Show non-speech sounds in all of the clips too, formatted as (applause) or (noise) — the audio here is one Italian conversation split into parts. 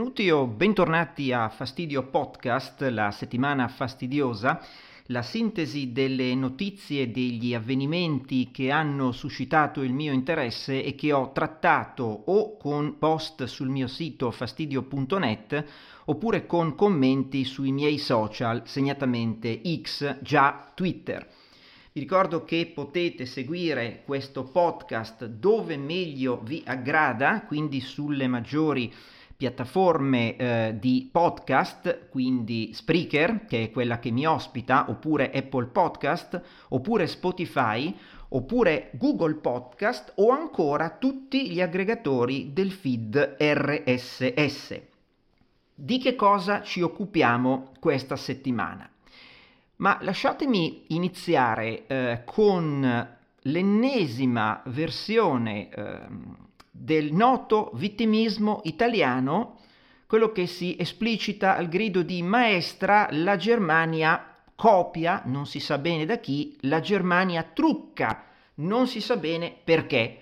Benvenuti o bentornati a Fastidio Podcast, la settimana fastidiosa, la sintesi delle notizie degli avvenimenti che hanno suscitato il mio interesse e che ho trattato o con post sul mio sito fastidio.net oppure con commenti sui miei social, segnatamente X, già Twitter. Vi ricordo che potete seguire questo podcast dove meglio vi aggrada, quindi sulle maggiori piattaforme eh, di podcast, quindi Spreaker, che è quella che mi ospita, oppure Apple Podcast, oppure Spotify, oppure Google Podcast o ancora tutti gli aggregatori del feed RSS. Di che cosa ci occupiamo questa settimana? Ma lasciatemi iniziare eh, con l'ennesima versione eh, del noto vittimismo italiano, quello che si esplicita al grido di maestra la Germania copia, non si sa bene da chi, la Germania trucca, non si sa bene perché.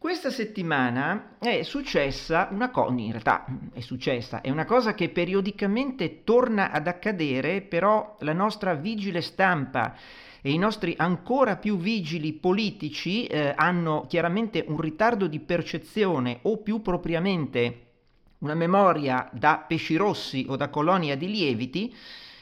Questa settimana è successa una cosa, in realtà è successa, è una cosa che periodicamente torna ad accadere, però la nostra vigile stampa e i nostri ancora più vigili politici eh, hanno chiaramente un ritardo di percezione o più propriamente una memoria da pesci rossi o da colonia di lieviti,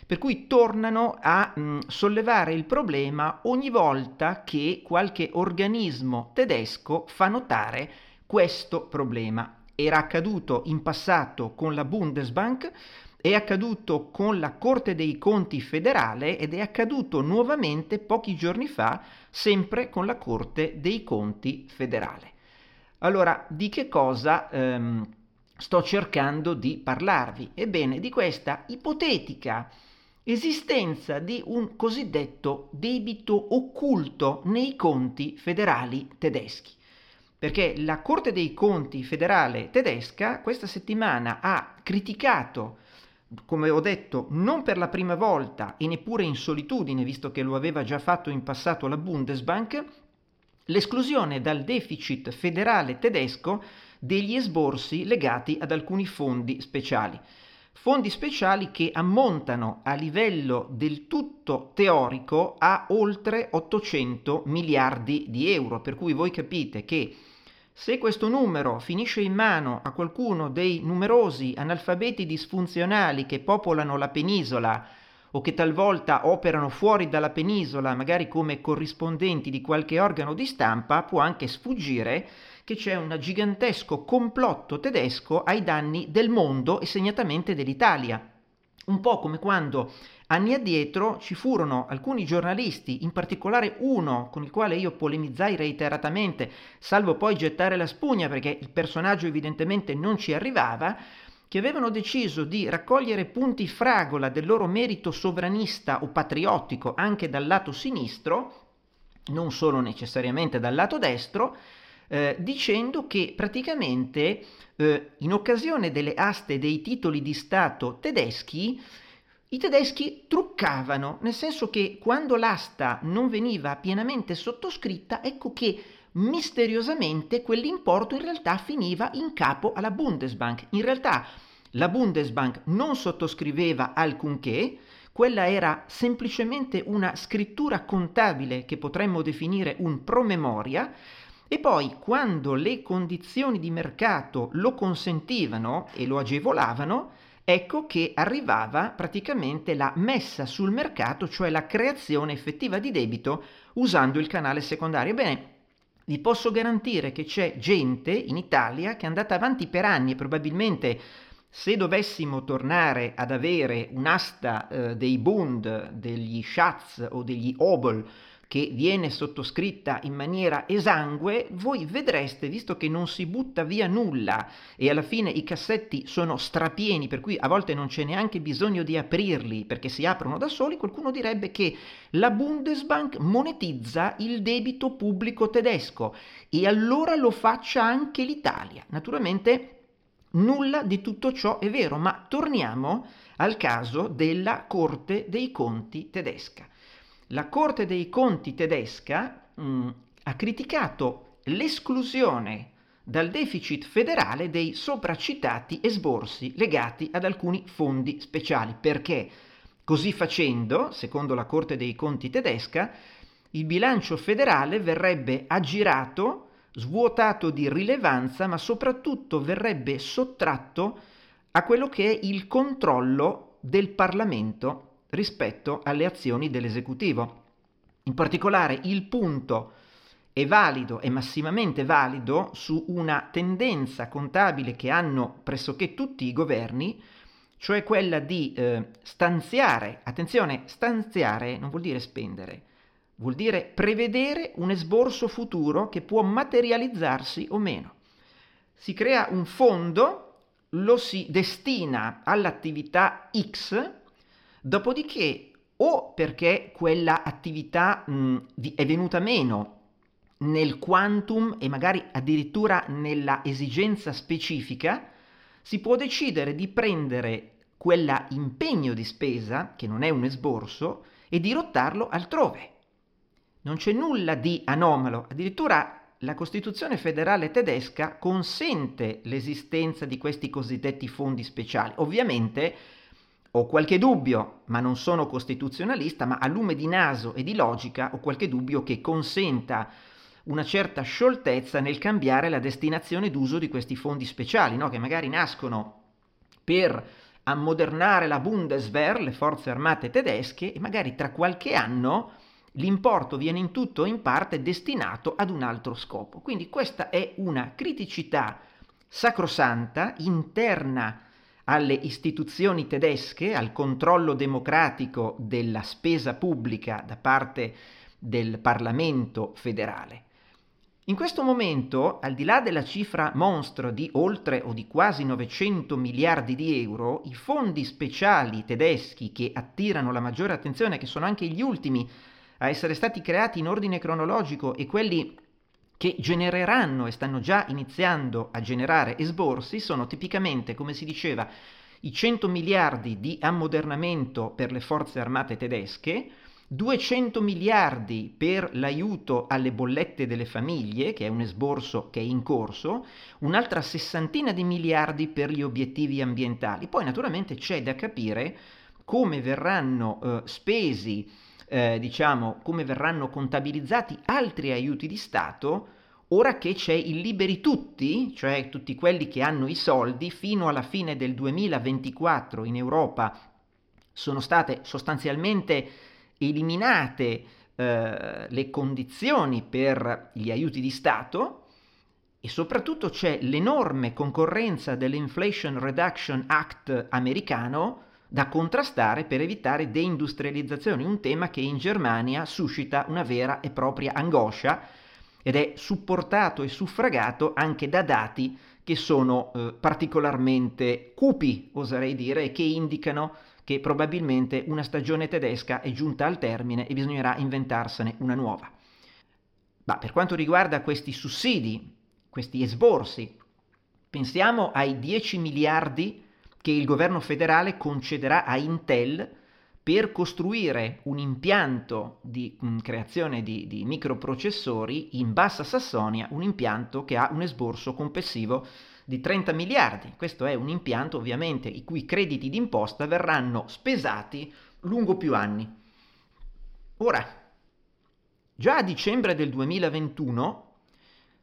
per cui tornano a mh, sollevare il problema ogni volta che qualche organismo tedesco fa notare questo problema. Era accaduto in passato con la Bundesbank, è accaduto con la Corte dei Conti federale ed è accaduto nuovamente pochi giorni fa sempre con la Corte dei Conti federale. Allora, di che cosa ehm, sto cercando di parlarvi? Ebbene, di questa ipotetica esistenza di un cosiddetto debito occulto nei conti federali tedeschi. Perché la Corte dei Conti federale tedesca questa settimana ha criticato come ho detto, non per la prima volta e neppure in solitudine, visto che lo aveva già fatto in passato la Bundesbank, l'esclusione dal deficit federale tedesco degli esborsi legati ad alcuni fondi speciali. Fondi speciali che ammontano a livello del tutto teorico a oltre 800 miliardi di euro, per cui voi capite che se questo numero finisce in mano a qualcuno dei numerosi analfabeti disfunzionali che popolano la penisola o che talvolta operano fuori dalla penisola, magari come corrispondenti di qualche organo di stampa, può anche sfuggire che c'è un gigantesco complotto tedesco ai danni del mondo e segnatamente dell'Italia. Un po' come quando Anni addietro ci furono alcuni giornalisti, in particolare uno con il quale io polemizzai reiteratamente, salvo poi gettare la spugna perché il personaggio evidentemente non ci arrivava, che avevano deciso di raccogliere punti fragola del loro merito sovranista o patriottico anche dal lato sinistro, non solo necessariamente dal lato destro, eh, dicendo che praticamente eh, in occasione delle aste dei titoli di Stato tedeschi i tedeschi truccavano, nel senso che quando l'asta non veniva pienamente sottoscritta, ecco che misteriosamente quell'importo in realtà finiva in capo alla Bundesbank. In realtà la Bundesbank non sottoscriveva alcunché, quella era semplicemente una scrittura contabile che potremmo definire un promemoria e poi quando le condizioni di mercato lo consentivano e lo agevolavano, ecco che arrivava praticamente la messa sul mercato, cioè la creazione effettiva di debito usando il canale secondario. Bene, vi posso garantire che c'è gente in Italia che è andata avanti per anni e probabilmente se dovessimo tornare ad avere un'asta eh, dei Bund, degli Schatz o degli Obel che viene sottoscritta in maniera esangue, voi vedreste, visto che non si butta via nulla e alla fine i cassetti sono strapieni, per cui a volte non c'è neanche bisogno di aprirli perché si aprono da soli, qualcuno direbbe che la Bundesbank monetizza il debito pubblico tedesco e allora lo faccia anche l'Italia. Naturalmente nulla di tutto ciò è vero, ma torniamo al caso della Corte dei Conti tedesca la Corte dei Conti tedesca mh, mm, ha criticato l'esclusione dal deficit federale dei sopracitati esborsi legati ad alcuni fondi speciali, perché? Così facendo, secondo la Corte dei Conti tedesca, il bilancio federale verrebbe aggirato, svuotato di rilevanza, ma soprattutto verrebbe sottratto a quello che è il controllo del Parlamento rispetto alle azioni dell'esecutivo. In particolare il punto è valido, è massimamente valido su una tendenza contabile che hanno pressoché tutti i governi, cioè quella di eh, stanziare, attenzione, stanziare non vuol dire spendere, vuol dire prevedere un esborso futuro che può materializzarsi o meno. Si crea un fondo, lo si destina all'attività X, Dopodiché, o perché quella attività mh, è venuta meno nel quantum e magari addirittura nella esigenza specifica, si può decidere di prendere quell'impegno di spesa, che non è un esborso, e di rottarlo altrove. Non c'è nulla di anomalo, addirittura la Costituzione federale tedesca consente l'esistenza di questi cosiddetti fondi speciali. Ovviamente ho qualche dubbio, ma non sono costituzionalista, ma a lume di naso e di logica ho qualche dubbio che consenta una certa scioltezza nel cambiare la destinazione d'uso di questi fondi speciali, no? che magari nascono per ammodernare la Bundeswehr, le forze armate tedesche, e magari tra qualche anno l'importo viene in tutto o in parte destinato ad un altro scopo. Quindi questa è una criticità sacrosanta, interna alle istituzioni tedesche, al controllo democratico della spesa pubblica da parte del Parlamento federale. In questo momento, al di là della cifra mostro di oltre o di quasi 900 miliardi di euro, i fondi speciali tedeschi che attirano la maggiore attenzione, che sono anche gli ultimi a essere stati creati in ordine cronologico e quelli che genereranno e stanno già iniziando a generare esborsi sono tipicamente, come si diceva, i 100 miliardi di ammodernamento per le forze armate tedesche, 200 miliardi per l'aiuto alle bollette delle famiglie, che è un esborso che è in corso, un'altra sessantina di miliardi per gli obiettivi ambientali. Poi naturalmente c'è da capire come verranno eh, spesi eh, diciamo, come verranno contabilizzati altri aiuti di Stato ora che c'è il liberi tutti, cioè tutti quelli che hanno i soldi, fino alla fine del 2024 in Europa sono state sostanzialmente eliminate eh, le condizioni per gli aiuti di Stato e soprattutto c'è l'enorme concorrenza dell'Inflation Reduction Act americano da contrastare per evitare deindustrializzazione, un tema che in Germania suscita una vera e propria angoscia ed è supportato e suffragato anche da dati che sono eh, particolarmente cupi, oserei dire, e che indicano che probabilmente una stagione tedesca è giunta al termine e bisognerà inventarsene una nuova. Ma per quanto riguarda questi sussidi, questi esborsi, pensiamo ai 10 miliardi che il governo federale concederà a Intel per costruire un impianto di mh, mm, creazione di, di, microprocessori in Bassa Sassonia, un impianto che ha un esborso complessivo di 30 miliardi. Questo è un impianto ovviamente i cui crediti d'imposta verranno spesati lungo più anni. Ora, già a dicembre del 2021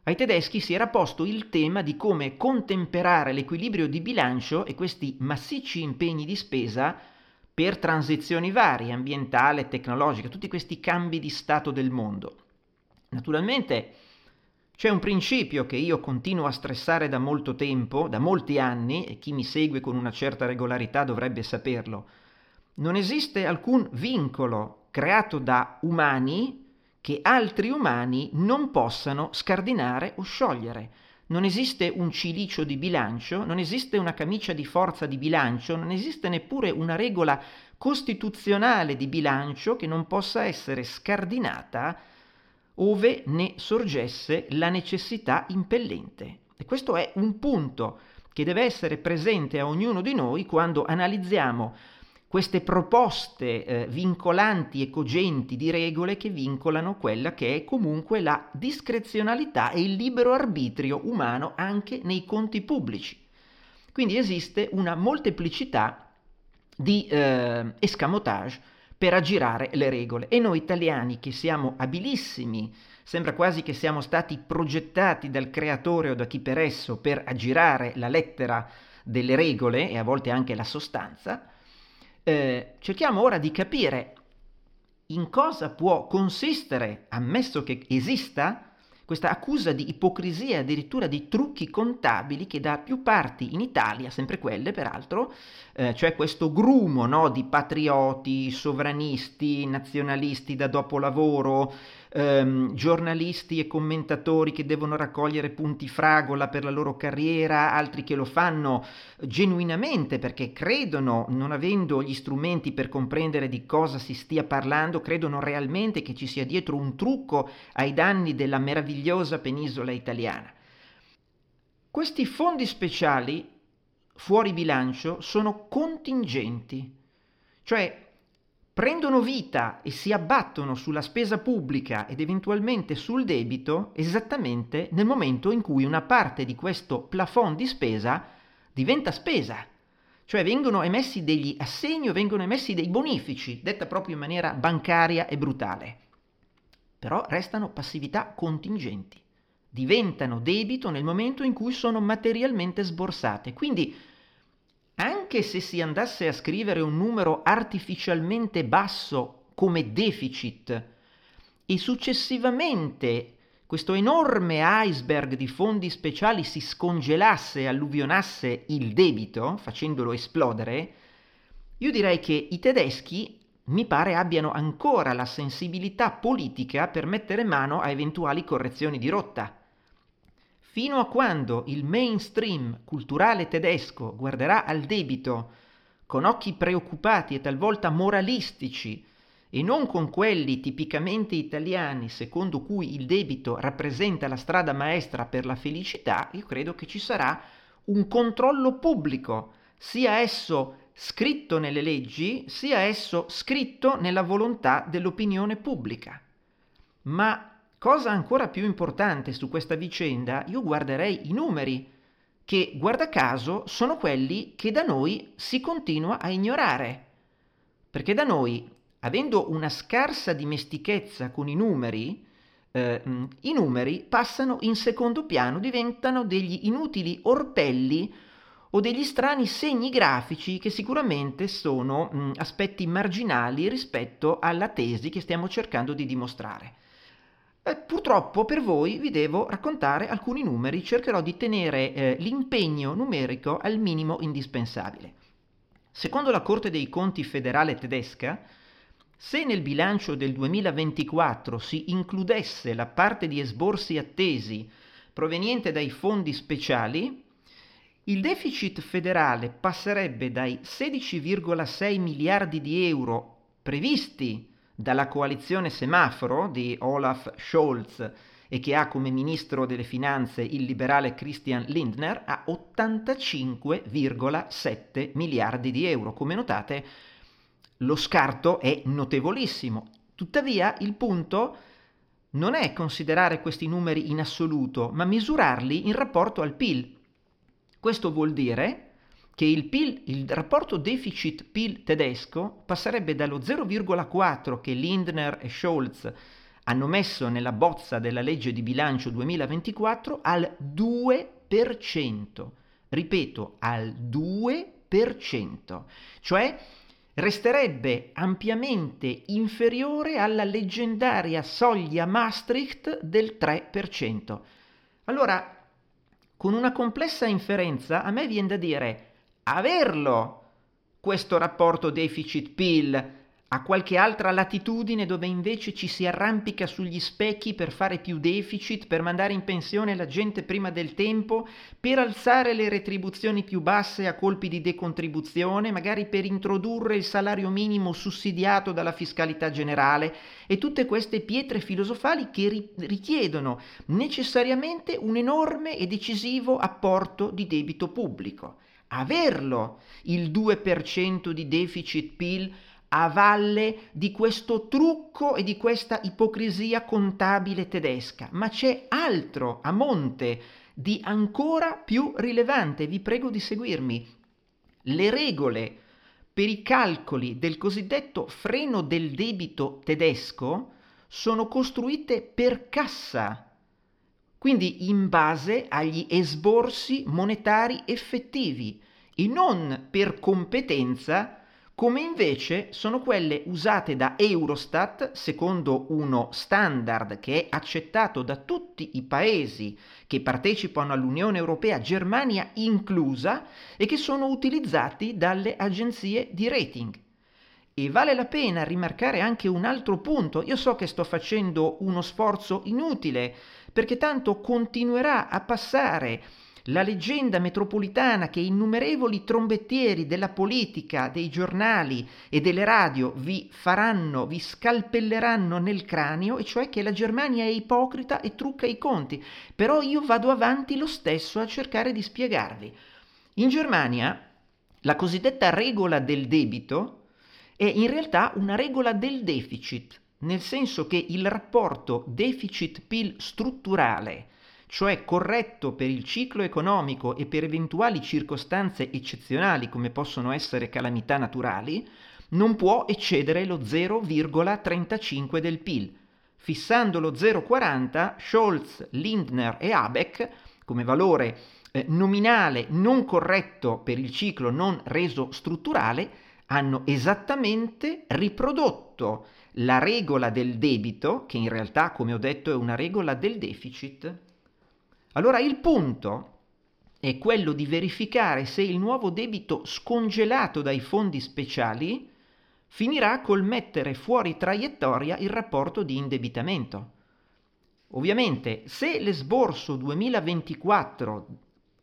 ai tedeschi si era posto il tema di come contemperare l'equilibrio di bilancio e questi massicci impegni di spesa per transizioni varie, ambientale, tecnologica, tutti questi cambi di stato del mondo. Naturalmente c'è un principio che io continuo a stressare da molto tempo, da molti anni, e chi mi segue con una certa regolarità dovrebbe saperlo. Non esiste alcun vincolo creato da umani che altri umani non possano scardinare o sciogliere. Non esiste un cilicio di bilancio, non esiste una camicia di forza di bilancio, non esiste neppure una regola costituzionale di bilancio che non possa essere scardinata ove ne sorgesse la necessità impellente. E questo è un punto che deve essere presente a ognuno di noi quando analizziamo queste proposte eh, vincolanti e cogenti di regole che vincolano quella che è comunque la discrezionalità e il libero arbitrio umano anche nei conti pubblici. Quindi esiste una molteplicità di eh, escamotage per aggirare le regole e noi italiani che siamo abilissimi, sembra quasi che siamo stati progettati dal creatore o da chi per esso per aggirare la lettera delle regole e a volte anche la sostanza, eh, cerchiamo ora di capire in cosa può consistere, ammesso che esista, questa accusa di ipocrisia, addirittura di trucchi contabili che da più parti in Italia, sempre quelle peraltro, eh, cioè questo grumo no, di patrioti, sovranisti, nazionalisti da dopolavoro, ehm, giornalisti e commentatori che devono raccogliere punti fragola per la loro carriera, altri che lo fanno genuinamente perché credono, non avendo gli strumenti per comprendere di cosa si stia parlando, credono realmente che ci sia dietro un trucco ai danni della meravigliosa penisola italiana. Questi fondi speciali fuori bilancio sono contingenti, cioè prendono vita e si abbattono sulla spesa pubblica ed eventualmente sul debito esattamente nel momento in cui una parte di questo plafond di spesa diventa spesa. Cioè vengono emessi degli assegni o vengono emessi dei bonifici, detta proprio in maniera bancaria e brutale. Però restano passività contingenti, diventano debito nel momento in cui sono materialmente sborsate. Quindi anche se si andasse a scrivere un numero artificialmente basso come deficit e successivamente questo enorme iceberg di fondi speciali si scongelasse e alluvionasse il debito, facendolo esplodere, io direi che i tedeschi mi pare abbiano ancora la sensibilità politica per mettere mano a eventuali correzioni di rotta fino a quando il mainstream culturale tedesco guarderà al debito con occhi preoccupati e talvolta moralistici e non con quelli tipicamente italiani secondo cui il debito rappresenta la strada maestra per la felicità, io credo che ci sarà un controllo pubblico, sia esso scritto nelle leggi, sia esso scritto nella volontà dell'opinione pubblica. Ma Cosa ancora più importante su questa vicenda, io guarderei i numeri, che guarda caso sono quelli che da noi si continua a ignorare. Perché da noi, avendo una scarsa dimestichezza con i numeri, eh, i numeri passano in secondo piano, diventano degli inutili orpelli o degli strani segni grafici che sicuramente sono mh, aspetti marginali rispetto alla tesi che stiamo cercando di dimostrare. Eh, purtroppo per voi vi devo raccontare alcuni numeri, cercherò di tenere eh, l'impegno numerico al minimo indispensabile. Secondo la Corte dei Conti federale tedesca, se nel bilancio del 2024 si includesse la parte di esborsi attesi proveniente dai fondi speciali, il deficit federale passerebbe dai 16,6 miliardi di euro previsti dalla coalizione semaforo di Olaf Scholz e che ha come ministro delle finanze il liberale Christian Lindner a 85,7 miliardi di euro. Come notate, lo scarto è notevolissimo. Tuttavia il punto non è considerare questi numeri in assoluto, ma misurarli in rapporto al PIL. Questo vuol dire che il PIL, il rapporto deficit-PIL tedesco passerebbe dallo 0,4 che Lindner e Scholz hanno messo nella bozza della legge di bilancio 2024 al 2%. Ripeto, al 2%. Cioè resterebbe ampiamente inferiore alla leggendaria soglia Maastricht del 3%. Allora, con una complessa inferenza, a me viene da dire averlo questo rapporto deficit-PIL a qualche altra latitudine dove invece ci si arrampica sugli specchi per fare più deficit, per mandare in pensione la gente prima del tempo, per alzare le retribuzioni più basse a colpi di decontribuzione, magari per introdurre il salario minimo sussidiato dalla fiscalità generale e tutte queste pietre filosofali che ri- richiedono necessariamente un enorme e decisivo apporto di debito pubblico. Averlo il 2% di deficit PIL a valle di questo trucco e di questa ipocrisia contabile tedesca, ma c'è altro a monte di ancora più rilevante. Vi prego di seguirmi. Le regole per i calcoli del cosiddetto freno del debito tedesco sono costruite per cassa, quindi in base agli esborsi monetari effettivi e non per competenza come invece sono quelle usate da Eurostat secondo uno standard che è accettato da tutti i paesi che partecipano all'Unione Europea, Germania inclusa, e che sono utilizzati dalle agenzie di rating. E vale la pena rimarcare anche un altro punto. Io so che sto facendo uno sforzo inutile, perché tanto continuerà a passare la leggenda metropolitana che innumerevoli trombettieri della politica, dei giornali e delle radio vi faranno, vi scalpelleranno nel cranio, e cioè che la Germania è ipocrita e trucca i conti. Però io vado avanti lo stesso a cercare di spiegarvi. In Germania la cosiddetta regola del debito è in realtà una regola del deficit, nel senso che il rapporto deficit-PIL strutturale cioè corretto per il ciclo economico e per eventuali circostanze eccezionali come possono essere calamità naturali, non può eccedere lo 0,35 del PIL. Fissando lo 0,40, Scholz, Lindner e Habeck come valore eh, nominale non corretto per il ciclo non reso strutturale hanno esattamente riprodotto la regola del debito, che in realtà, come ho detto, è una regola del deficit, allora il punto è quello di verificare se il nuovo debito scongelato dai fondi speciali finirà col mettere fuori traiettoria il rapporto di indebitamento. Ovviamente, se l'esborso 2024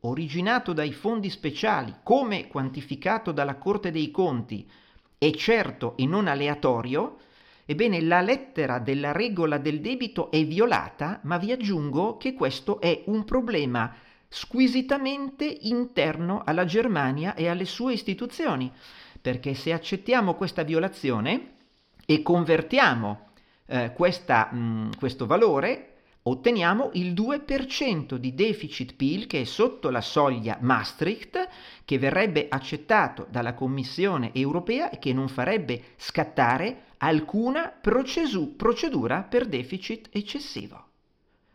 originato dai fondi speciali, come quantificato dalla Corte dei Conti, è certo e non aleatorio, Ebbene, la lettera della regola del debito è violata, ma vi aggiungo che questo è un problema squisitamente interno alla Germania e alle sue istituzioni, perché se accettiamo questa violazione e convertiamo eh, questa, mh, questo valore, otteniamo il 2% di deficit PIL che è sotto la soglia Maastricht, che verrebbe accettato dalla Commissione europea e che non farebbe scattare alcuna procesu- procedura per deficit eccessivo.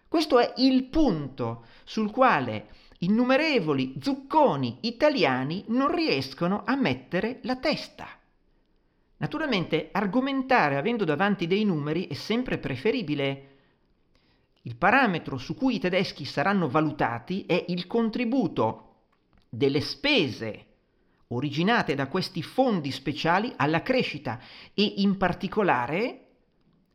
Questo è il punto sul quale innumerevoli zucconi italiani non riescono a mettere la testa. Naturalmente argomentare avendo davanti dei numeri è sempre preferibile. Il parametro su cui i tedeschi saranno valutati è il contributo delle spese originate da questi fondi speciali alla crescita e in particolare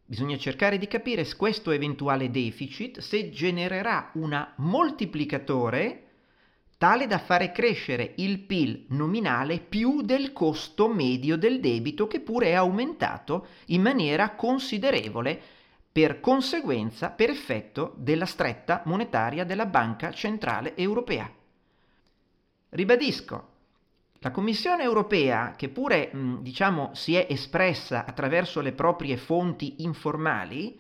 bisogna cercare di capire se questo eventuale deficit se genererà un moltiplicatore tale da fare crescere il PIL nominale più del costo medio del debito che pure è aumentato in maniera considerevole per conseguenza per effetto della stretta monetaria della Banca Centrale Europea. Ribadisco, La Commissione europea, che pure diciamo, si è espressa attraverso le proprie fonti informali,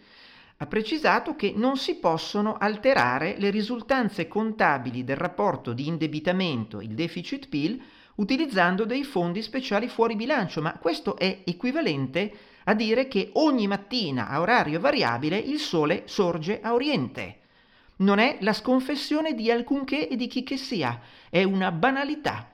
ha precisato che non si possono alterare le risultanze contabili del rapporto di indebitamento, il deficit PIL, utilizzando dei fondi speciali fuori bilancio, ma questo è equivalente a dire che ogni mattina a orario variabile il sole sorge a oriente. Non è la sconfessione di alcunché e di chi che sia, è una banalità.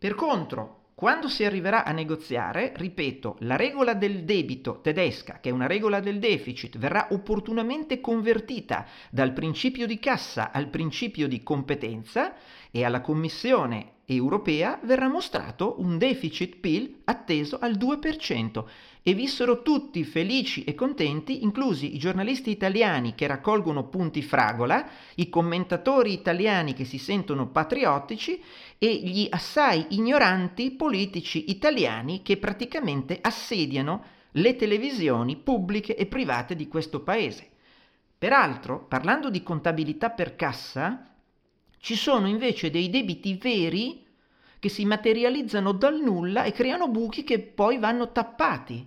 Per contro, quando si arriverà a negoziare, ripeto, la regola del debito tedesca, che è una regola del deficit, verrà opportunamente convertita dal principio di cassa al principio di competenza e alla Commissione europea verrà mostrato un deficit PIL atteso al 2% e vissero tutti felici e contenti, inclusi i giornalisti italiani che raccolgono punti fragola, i commentatori italiani che si sentono patriottici e gli assai ignoranti politici italiani che praticamente assediano le televisioni pubbliche e private di questo paese. Peraltro, parlando di contabilità per cassa, ci sono invece dei debiti veri che si materializzano dal nulla e creano buchi che poi vanno tappati.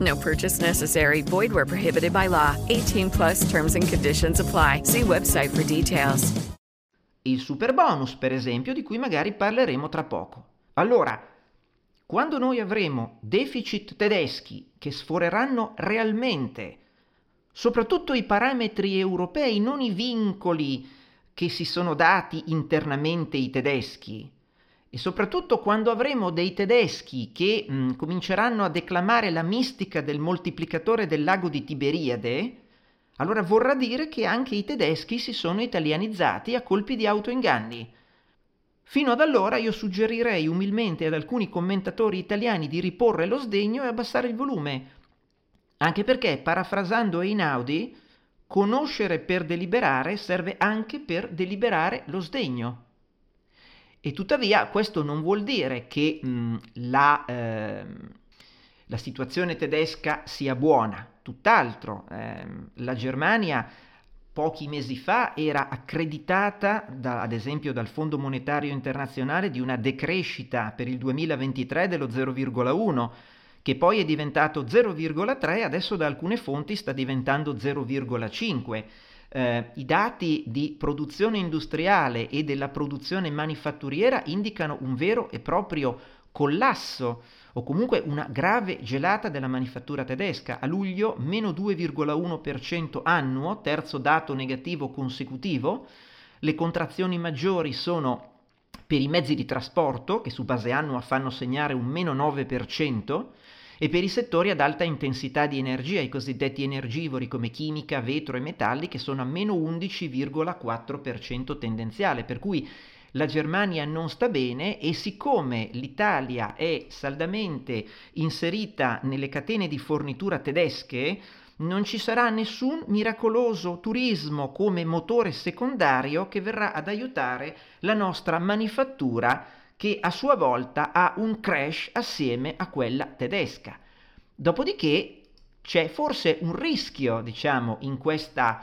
No purchase necessary. Void where prohibited by law. 18 plus terms and conditions apply. See website for details. Il super bonus, per esempio, di cui magari parleremo tra poco. Allora, quando noi avremo deficit tedeschi che sforeranno realmente, soprattutto i parametri europei, non i vincoli che si sono dati internamente i tedeschi, e soprattutto quando avremo dei tedeschi che mh, cominceranno a declamare la mistica del moltiplicatore del lago di Tiberiade, allora vorrà dire che anche i tedeschi si sono italianizzati a colpi di autoinganni. Fino ad allora io suggerirei umilmente ad alcuni commentatori italiani di riporre lo sdegno e abbassare il volume, anche perché, parafrasando Einaudi, conoscere per deliberare serve anche per deliberare lo sdegno. E tuttavia questo non vuol dire che mh, la, eh, la, situazione tedesca sia buona, tutt'altro. Eh, la Germania pochi mesi fa era accreditata, da, ad esempio dal Fondo Monetario Internazionale, di una decrescita per il 2023 dello 0,1 che poi è diventato 0,3, adesso da alcune fonti sta diventando 0,5 eh, I dati di produzione industriale e della produzione manifatturiera indicano un vero e proprio collasso o comunque una grave gelata della manifattura tedesca. A luglio meno 2,1% annuo, terzo dato negativo consecutivo. Le contrazioni maggiori sono per i mezzi di trasporto, che su base annua fanno segnare un meno 9%, e per i settori ad alta intensità di energia, i cosiddetti energivori come chimica, vetro e metalli, che sono a meno 11,4% tendenziale, per cui la Germania non sta bene e siccome l'Italia è saldamente inserita nelle catene di fornitura tedesche, non ci sarà nessun miracoloso turismo come motore secondario che verrà ad aiutare la nostra manifattura che a sua volta ha un crash assieme a quella tedesca. Dopodiché c'è forse un rischio, diciamo, in questa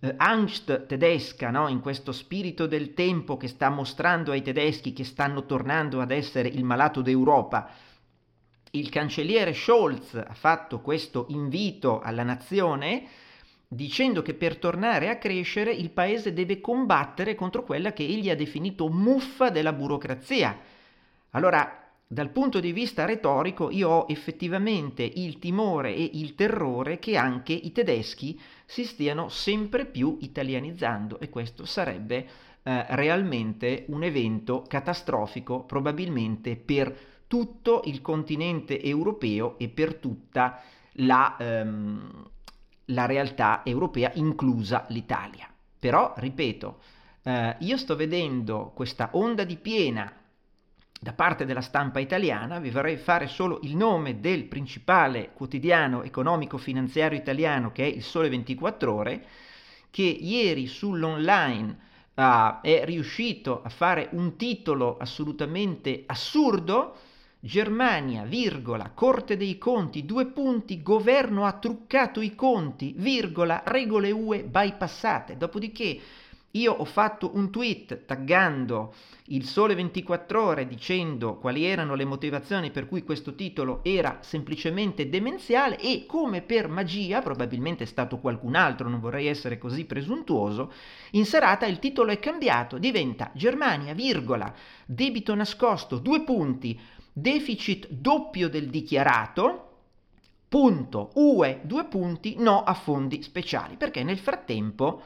eh, Angst tedesca, no? in questo spirito del tempo che sta mostrando ai tedeschi che stanno tornando ad essere il malato d'Europa. Il cancelliere Scholz ha fatto questo invito alla nazione dicendo che per tornare a crescere il paese deve combattere contro quella che egli ha definito muffa della burocrazia. Allora, dal punto di vista retorico io ho effettivamente il timore e il terrore che anche i tedeschi si stiano sempre più italianizzando e questo sarebbe eh, realmente un evento catastrofico probabilmente per tutto il continente europeo e per tutta la, ehm, la realtà europea, inclusa l'Italia. Però, ripeto, eh, io sto vedendo questa onda di piena da parte della stampa italiana, vi vorrei fare solo il nome del principale quotidiano economico-finanziario italiano che è il Sole 24 ore, che ieri sull'online uh, è riuscito a fare un titolo assolutamente assurdo, Germania, virgola, Corte dei Conti, due punti, governo ha truccato i conti, virgola, regole UE bypassate. Dopodiché io ho fatto un tweet taggando il Sole 24 ore dicendo quali erano le motivazioni per cui questo titolo era semplicemente demenziale e come per magia, probabilmente è stato qualcun altro, non vorrei essere così presuntuoso, in serata il titolo è cambiato, diventa Germania, virgola, debito nascosto, due punti, deficit doppio del dichiarato, punto, UE, due punti, no a fondi speciali, perché nel frattempo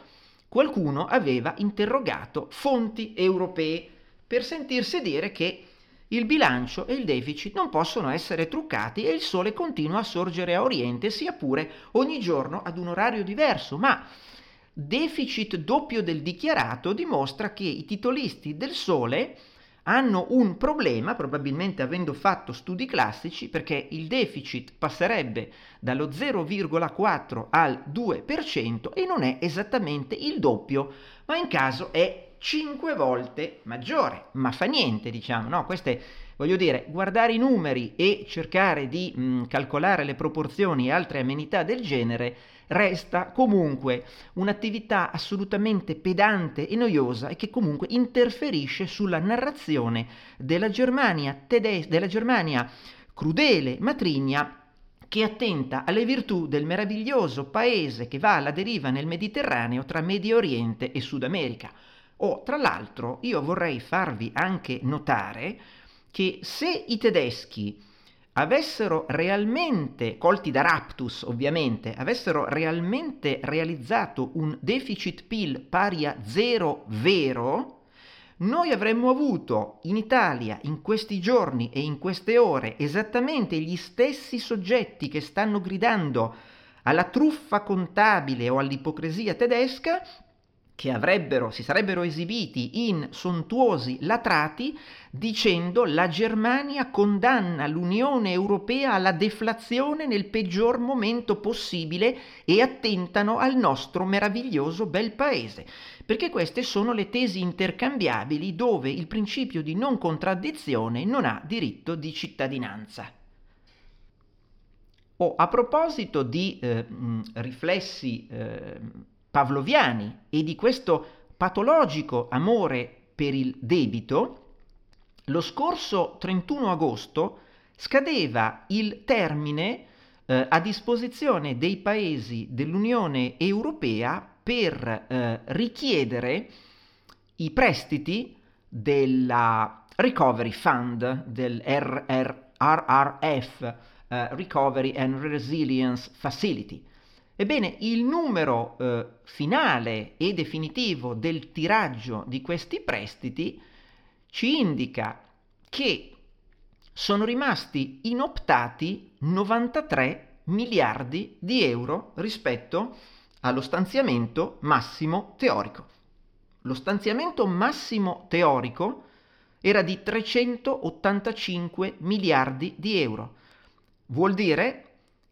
qualcuno aveva interrogato fonti europee per sentirsi dire che il bilancio e il deficit non possono essere truccati e il sole continua a sorgere a oriente, sia pure ogni giorno ad un orario diverso, ma deficit doppio del dichiarato dimostra che i titolisti del sole hanno un problema, probabilmente avendo fatto studi classici, perché il deficit passerebbe dallo 0,4 al 2% e non è esattamente il doppio, ma in caso è 5 volte maggiore. Ma fa niente, diciamo, no? Queste, voglio dire, guardare i numeri e cercare di mh, calcolare le proporzioni e altre amenità del genere resta comunque un'attività assolutamente pedante e noiosa e che comunque interferisce sulla narrazione della Germania, tedes- della Germania crudele, matrigna, che attenta alle virtù del meraviglioso paese che va alla deriva nel Mediterraneo tra Medio Oriente e Sud America. Oh, tra l'altro, io vorrei farvi anche notare che se i tedeschi avessero realmente, colti da raptus ovviamente, avessero realmente realizzato un deficit PIL pari a zero vero, noi avremmo avuto in Italia in questi giorni e in queste ore esattamente gli stessi soggetti che stanno gridando alla truffa contabile o all'ipocrisia tedesca che avrebbero, si sarebbero esibiti in sontuosi latrati dicendo la Germania condanna l'Unione Europea alla deflazione nel peggior momento possibile e attentano al nostro meraviglioso bel paese. Perché queste sono le tesi intercambiabili dove il principio di non contraddizione non ha diritto di cittadinanza. Oh, a proposito di eh, riflessi eh, pavloviani e di questo patologico amore per il debito, lo scorso 31 agosto scadeva il termine eh, a disposizione dei paesi dell'Unione Europea per eh, richiedere i prestiti della Recovery Fund, del RR, RRF, eh, Recovery and Resilience Facility. Ebbene, il numero eh, finale e definitivo del tiraggio di questi prestiti ci indica che sono rimasti inoptati 93 miliardi di euro rispetto allo stanziamento massimo teorico. Lo stanziamento massimo teorico era di 385 miliardi di euro. Vuol dire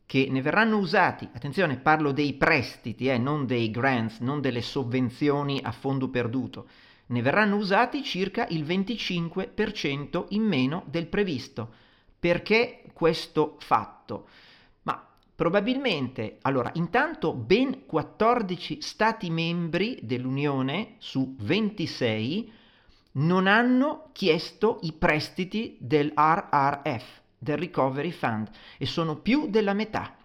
che ne verranno usati, attenzione parlo dei prestiti, eh, non dei grants, non delle sovvenzioni a fondo perduto, ne verranno usati circa il 25% in meno del previsto. Perché questo fatto? Ma probabilmente, allora, intanto ben 14 Stati membri dell'Unione su 26 non hanno chiesto i prestiti del RRF del Recovery Fund e sono più della metà.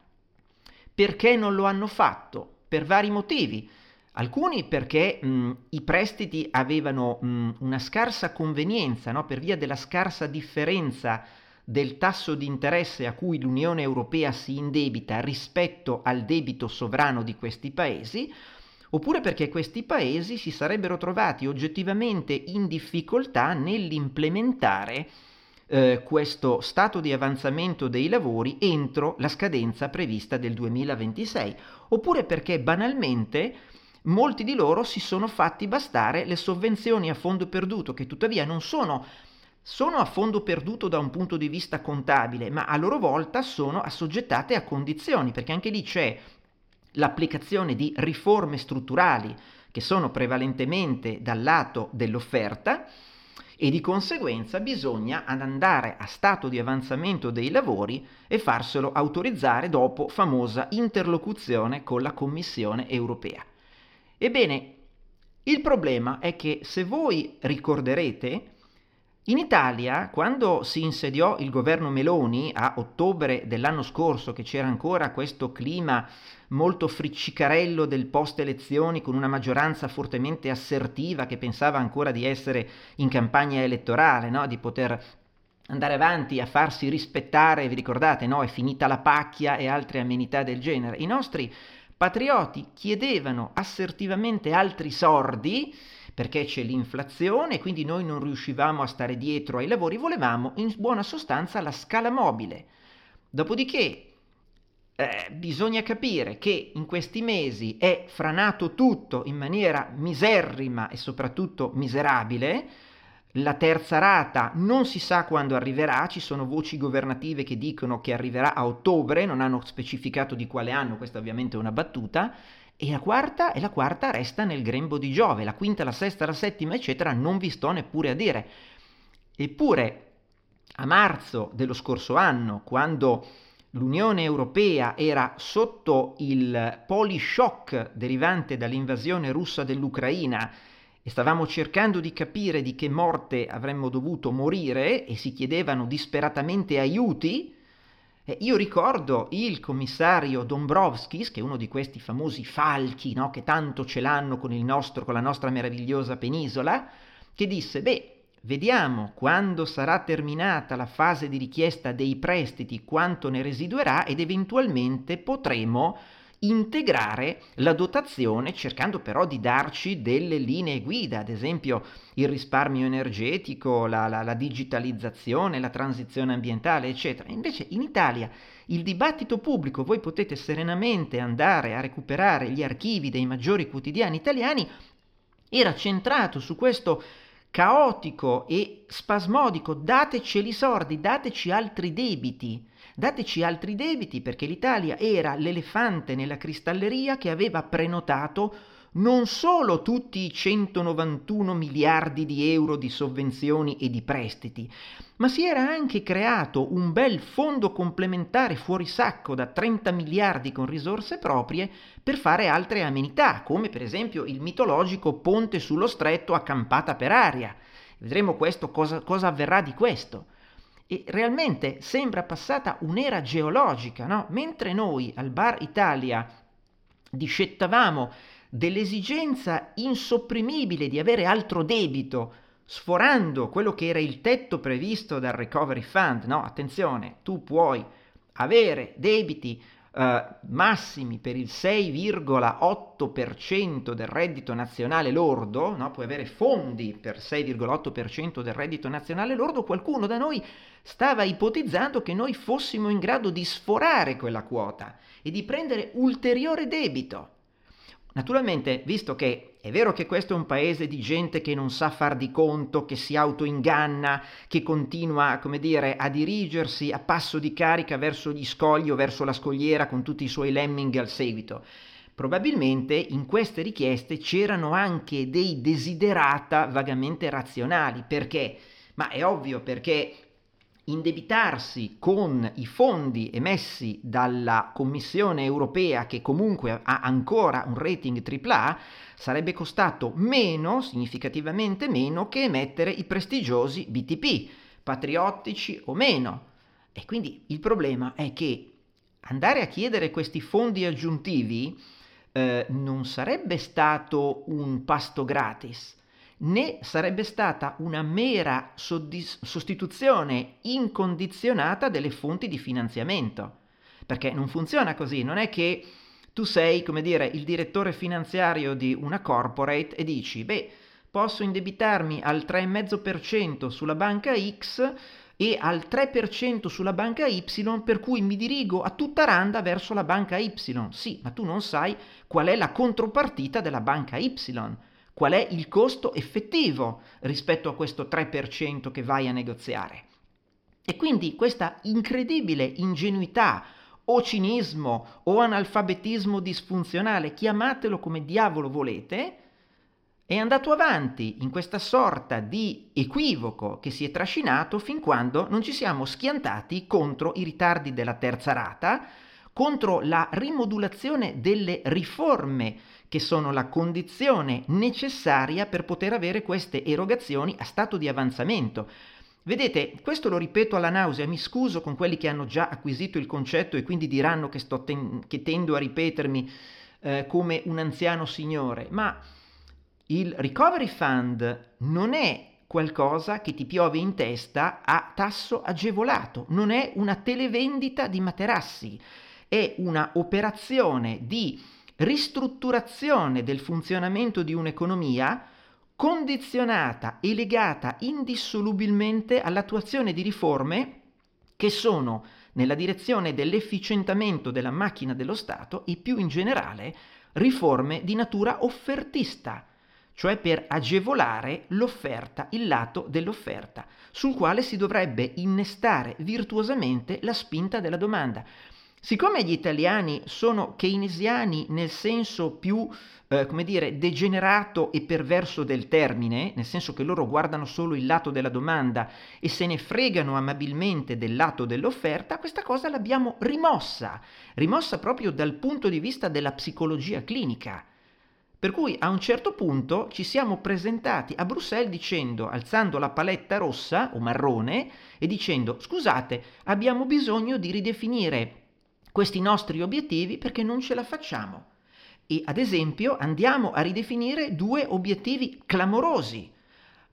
Perché non lo hanno fatto? Per vari motivi. Alcuni perché mh, i prestiti avevano mh, una scarsa convenienza no? per via della scarsa differenza del tasso di interesse a cui l'Unione Europea si indebita rispetto al debito sovrano di questi paesi, oppure perché questi paesi si sarebbero trovati oggettivamente in difficoltà nell'implementare eh, questo stato di avanzamento dei lavori entro la scadenza prevista del 2026, oppure perché banalmente molti di loro si sono fatti bastare le sovvenzioni a fondo perduto, che tuttavia non sono sono a fondo perduto da un punto di vista contabile, ma a loro volta sono assoggettate a condizioni, perché anche lì c'è l'applicazione di riforme strutturali che sono prevalentemente dal lato dell'offerta e di conseguenza bisogna andare a stato di avanzamento dei lavori e farselo autorizzare dopo famosa interlocuzione con la Commissione europea. Ebbene, il problema è che se voi ricorderete, in Italia, quando si insediò il governo Meloni a ottobre dell'anno scorso, che c'era ancora questo clima molto friccicarello del post elezioni con una maggioranza fortemente assertiva che pensava ancora di essere in campagna elettorale, no? di poter andare avanti a farsi rispettare, vi ricordate, no? è finita la pacchia e altre amenità del genere. I nostri patrioti chiedevano assertivamente altri sordi perché c'è l'inflazione, quindi noi non riuscivamo a stare dietro ai lavori, volevamo in buona sostanza la scala mobile. Dopodiché eh, bisogna capire che in questi mesi è franato tutto in maniera miserrima e soprattutto miserabile. La terza rata non si sa quando arriverà, ci sono voci governative che dicono che arriverà a ottobre, non hanno specificato di quale anno, questa ovviamente è una battuta, e la quarta, e la quarta resta nel grembo di Giove, la quinta, la sesta, la settima, eccetera, non vi sto neppure a dire. Eppure, a marzo dello scorso anno, quando l'Unione Europea era sotto il polishock derivante dall'invasione russa dell'Ucraina e stavamo cercando di capire di che morte avremmo dovuto morire e si chiedevano disperatamente aiuti, eh, io ricordo il commissario Dombrovskis, che è uno di questi famosi falchi no, che tanto ce l'hanno con, nostro, con la nostra meravigliosa penisola, che disse, beh, Vediamo quando sarà terminata la fase di richiesta dei prestiti quanto ne residuerà ed eventualmente potremo integrare la dotazione cercando però di darci delle linee guida, ad esempio il risparmio energetico, la, la, la digitalizzazione, la transizione ambientale, eccetera. Invece in Italia il dibattito pubblico, voi potete serenamente andare a recuperare gli archivi dei maggiori quotidiani italiani, era centrato su questo caotico e spasmodico, dateceli sordi, dateci altri debiti, dateci altri debiti perché l'Italia era l'elefante nella cristalleria che aveva prenotato non solo tutti i 191 miliardi di euro di sovvenzioni e di prestiti, ma si era anche creato un bel fondo complementare fuori sacco da 30 miliardi con risorse proprie per fare altre amenità, come per esempio il mitologico ponte sullo stretto a campata per aria. Vedremo questo, cosa, cosa avverrà di questo. E realmente sembra passata un'era geologica, no? Mentre noi al Bar Italia discettavamo dell'esigenza insopprimibile di avere altro debito, sforando quello che era il tetto previsto dal Recovery Fund. No, attenzione, tu puoi avere debiti uh, massimi per il 6,8% del reddito nazionale lordo, no? puoi avere fondi per 6,8% del reddito nazionale lordo, qualcuno da noi stava ipotizzando che noi fossimo in grado di sforare quella quota e di prendere ulteriore debito. Naturalmente, visto che è vero che questo è un paese di gente che non sa far di conto, che si autoinganna, che continua, come dire, a dirigersi a passo di carica verso gli scogli o verso la scogliera con tutti i suoi lemming al seguito, probabilmente in queste richieste c'erano anche dei desiderata vagamente razionali. Perché? Ma è ovvio perché indebitarsi con i fondi emessi dalla Commissione europea, che comunque ha ancora un rating AAA, sarebbe costato meno, significativamente meno, che emettere i prestigiosi BTP, patriottici o meno. E quindi il problema è che andare a chiedere questi fondi aggiuntivi eh, non sarebbe stato un pasto gratis, né sarebbe stata una mera soddis- sostituzione incondizionata delle fonti di finanziamento. Perché non funziona così, non è che tu sei, come dire, il direttore finanziario di una corporate e dici, beh, posso indebitarmi al 3,5% sulla banca X e al 3% sulla banca Y, per cui mi dirigo a tutta randa verso la banca Y. Sì, ma tu non sai qual è la contropartita della banca Y, qual è il costo effettivo rispetto a questo 3% che vai a negoziare. E quindi questa incredibile ingenuità o cinismo o analfabetismo disfunzionale, chiamatelo come diavolo volete, è andato avanti in questa sorta di equivoco che si è trascinato fin quando non ci siamo schiantati contro i ritardi della terza rata, contro la rimodulazione delle riforme che sono la condizione necessaria per poter avere queste erogazioni a stato di avanzamento. Vedete, questo lo ripeto alla nausea, mi scuso con quelli che hanno già acquisito il concetto e quindi diranno che, ten- che tendo a ripetermi eh, come un anziano signore, ma il recovery fund non è qualcosa che ti piove in testa a tasso agevolato, non è una televendita di materassi, è una operazione di ristrutturazione del funzionamento di un'economia condizionata e legata indissolubilmente all'attuazione di riforme che sono nella direzione dell'efficientamento della macchina dello Stato e più in generale riforme di natura offertista, cioè per agevolare l'offerta, il lato dell'offerta, sul quale si dovrebbe innestare virtuosamente la spinta della domanda. Siccome gli italiani sono keynesiani nel senso più, eh, come dire, degenerato e perverso del termine, nel senso che loro guardano solo il lato della domanda e se ne fregano amabilmente del lato dell'offerta, questa cosa l'abbiamo rimossa, rimossa proprio dal punto di vista della psicologia clinica. Per cui a un certo punto ci siamo presentati a Bruxelles dicendo, alzando la paletta rossa o marrone e dicendo scusate, abbiamo bisogno di ridefinire questi nostri obiettivi perché non ce la facciamo. E ad esempio andiamo a ridefinire due obiettivi clamorosi.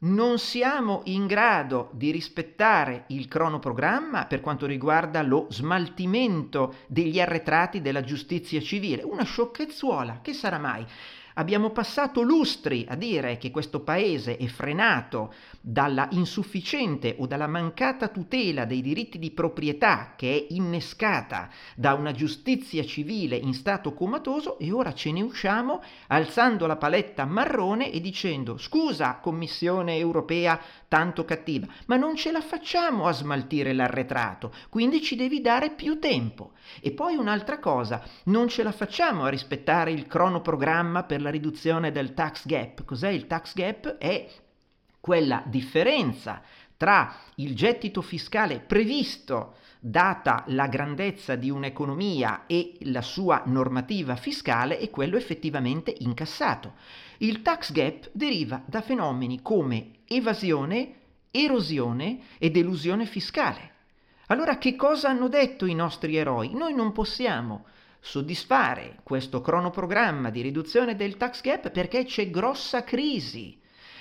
Non siamo in grado di rispettare il cronoprogramma per quanto riguarda lo smaltimento degli arretrati della giustizia civile. Una sciocchezzuola, che sarà mai? Abbiamo passato lustri a dire che questo paese è frenato dalla insufficiente o dalla mancata tutela dei diritti di proprietà che è innescata da una giustizia civile in stato comatoso e ora ce ne usciamo alzando la paletta marrone e dicendo scusa Commissione europea tanto cattiva, ma non ce la facciamo a smaltire l'arretrato, quindi ci devi dare più tempo. E poi un'altra cosa, non ce la facciamo a rispettare il cronoprogramma per la riduzione del tax gap. Cos'è il tax gap? È quella differenza tra il gettito fiscale previsto data la grandezza di un'economia e la sua normativa fiscale e quello effettivamente incassato. Il tax gap deriva da fenomeni come evasione, erosione ed elusione fiscale. Allora che cosa hanno detto i nostri eroi? Noi non possiamo soddisfare questo cronoprogramma di riduzione del tax gap perché c'è grossa crisi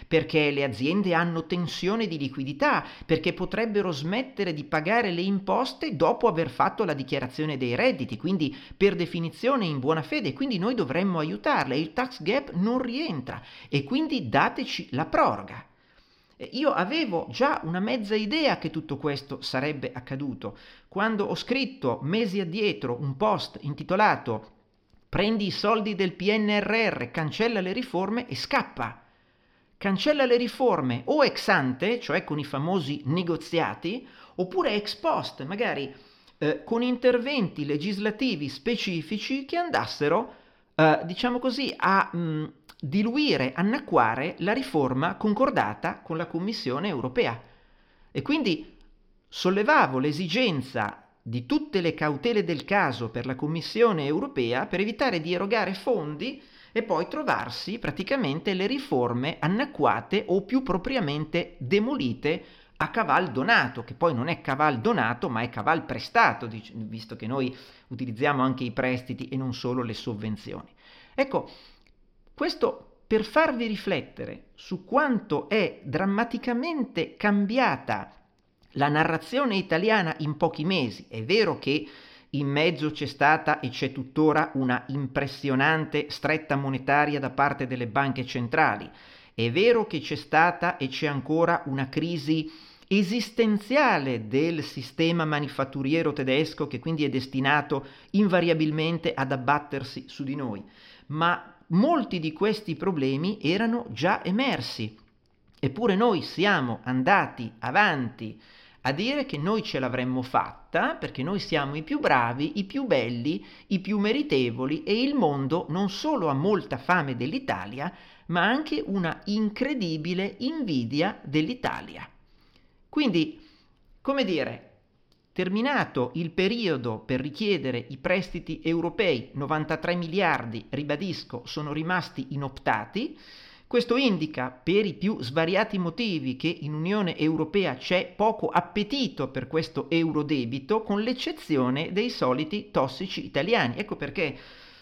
perché le aziende hanno tensione di liquidità, perché potrebbero smettere di pagare le imposte dopo aver fatto la dichiarazione dei redditi, quindi per definizione in buona fede, quindi noi dovremmo aiutarle, il tax gap non rientra e quindi dateci la proroga. Io avevo già una mezza idea che tutto questo sarebbe accaduto. Quando ho scritto mesi addietro un post intitolato Prendi i soldi del PNRR, cancella le riforme e scappa cancella le riforme o ex ante, cioè con i famosi negoziati, oppure ex post, magari eh, con interventi legislativi specifici che andassero, eh, diciamo così, a mh, mm, diluire, annacquare la riforma concordata con la Commissione europea. E quindi sollevavo l'esigenza di tutte le cautele del caso per la Commissione europea per evitare di erogare fondi e poi trovarsi praticamente le riforme annacquate o più propriamente demolite a caval donato, che poi non è caval donato ma è caval prestato, visto che noi utilizziamo anche i prestiti e non solo le sovvenzioni. Ecco, questo per farvi riflettere su quanto è drammaticamente cambiata la narrazione italiana in pochi mesi. È vero che in mezzo c'è stata e c'è tuttora una impressionante stretta monetaria da parte delle banche centrali. È vero che c'è stata e c'è ancora una crisi esistenziale del sistema manifatturiero tedesco che quindi è destinato invariabilmente ad abbattersi su di noi. Ma molti di questi problemi erano già emersi. Eppure noi siamo andati avanti a dire che noi ce l'avremmo fatta perché noi siamo i più bravi, i più belli, i più meritevoli e il mondo non solo ha molta fame dell'Italia, ma anche una incredibile invidia dell'Italia. Quindi, come dire, terminato il periodo per richiedere i prestiti europei, 93 miliardi, ribadisco, sono rimasti inoptati, questo indica, per i più svariati motivi, che in Unione Europea c'è poco appetito per questo eurodebito, con l'eccezione dei soliti tossici italiani. Ecco perché,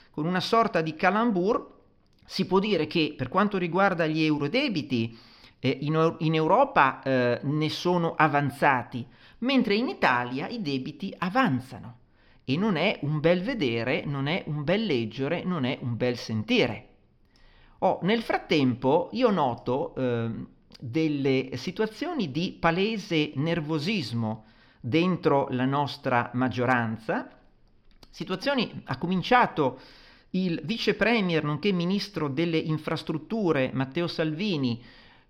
con una sorta di calambur, si può dire che per quanto riguarda gli eurodebiti, eh, in, in, Europa eh, ne sono avanzati, mentre in Italia i debiti avanzano. E non è un bel vedere, non è un bel leggere, non è un bel sentire. Oh, nel frattempo io noto eh, delle situazioni di palese nervosismo dentro la nostra maggioranza, situazioni ha cominciato il vice premier nonché ministro delle infrastrutture Matteo Salvini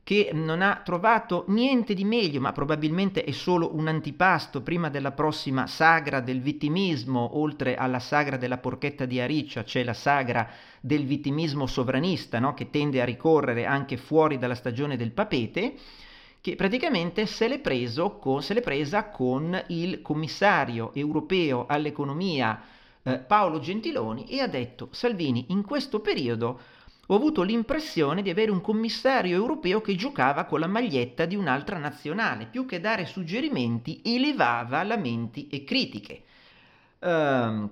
che non ha trovato niente di meglio, ma probabilmente è solo un antipasto prima della prossima sagra del vittimismo, oltre alla sagra della porchetta di Ariccia, c'è la sagra del vittimismo sovranista, no? che tende a ricorrere anche fuori dalla stagione del papete, che praticamente se l'è, con, se l'è presa con il commissario europeo all'economia eh, Paolo Gentiloni e ha detto Salvini in questo periodo ho avuto l'impressione di avere un commissario europeo che giocava con la maglietta di un'altra nazionale, più che dare suggerimenti elevava lamenti e critiche. Um...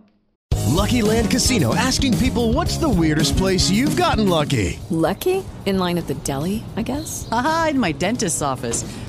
Lucky Land Casino asking people what's the weirdest place you've gotten lucky? Lucky? In line at the deli, I guess. Aha, in my dentist's office.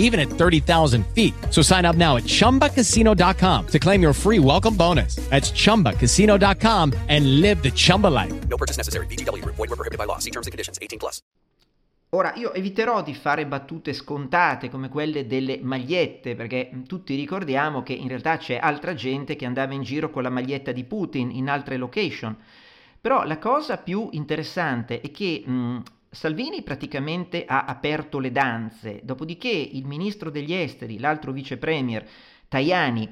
even at 30,000 feet. So sign up now at ChumbaCasino.com to claim your free welcome bonus. That's ChumbaCasino.com and live the Chumba life. No purchase necessary. BGW. Void were prohibited by law. See terms and conditions. 18 plus. Ora, io eviterò di fare battute scontate come quelle delle magliette, perché tutti ricordiamo che in realtà c'è altra gente che andava in giro con la maglietta di Putin in altre location. Però la cosa più interessante è che mh, Salvini praticamente ha aperto le danze, dopodiché il ministro degli esteri, l'altro vice premier, Tajani,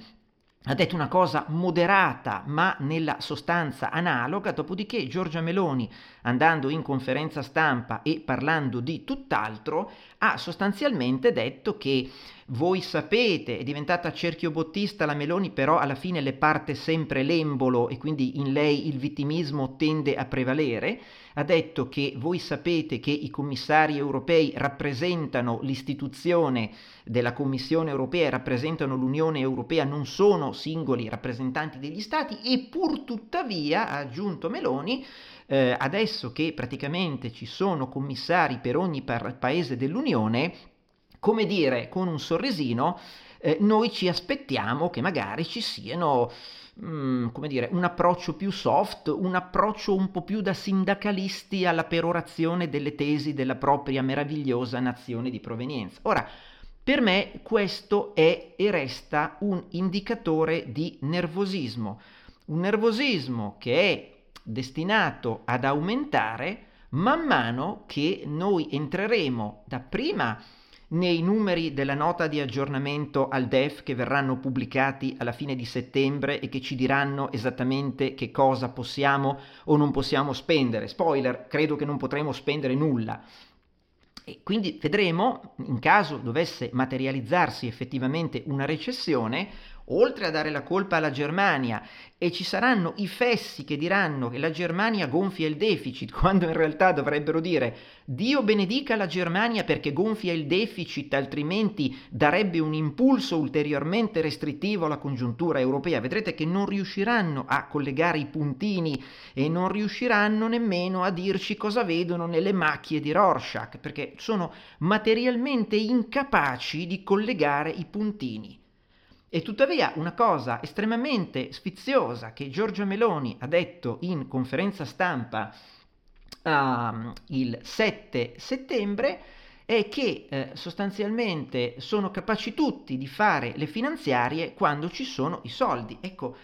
ha detto una cosa moderata ma nella sostanza analoga, dopodiché Giorgia Meloni, andando in conferenza stampa e parlando di tutt'altro, ha sostanzialmente detto che voi sapete, è diventata cerchio bottista la Meloni, però alla fine le parte sempre l'embolo e quindi in lei il vittimismo tende a prevalere. Ha detto che voi sapete che i commissari europei rappresentano l'istituzione della Commissione europea, rappresentano l'Unione europea, non sono singoli rappresentanti degli stati e pur tuttavia, ha aggiunto Meloni, eh, adesso che praticamente ci sono commissari per ogni par- paese dell'Unione, come dire con un sorrisino, eh, noi ci aspettiamo che magari ci siano, mm, come dire, un approccio più soft, un approccio un po' più da sindacalisti alla perorazione delle tesi della propria meravigliosa nazione di provenienza. Ora, per me questo è e resta un indicatore di nervosismo, un nervosismo che è destinato ad aumentare man mano che noi entreremo dapprima nei numeri della nota di aggiornamento al DEF che verranno pubblicati alla fine di settembre e che ci diranno esattamente che cosa possiamo o non possiamo spendere. Spoiler, credo che non potremo spendere nulla. E quindi vedremo, in caso dovesse materializzarsi effettivamente una recessione, oltre a dare la colpa alla Germania e ci saranno i fessi che diranno che la Germania gonfia il deficit, (laughs) quando in realtà dovrebbero dire Dio benedica la Germania perché gonfia il deficit, altrimenti darebbe un impulso ulteriormente restrittivo alla congiuntura europea. Vedrete che non riusciranno a collegare i puntini e non riusciranno nemmeno a dirci cosa vedono nelle macchie di Rorschach, perché sono materialmente incapaci di collegare i puntini. E tuttavia una cosa estremamente sfiziosa che Giorgia Meloni ha detto in conferenza stampa uh, il 7 settembre è che eh, sostanzialmente sono capaci tutti di fare le finanziarie quando ci sono i soldi. Ecco,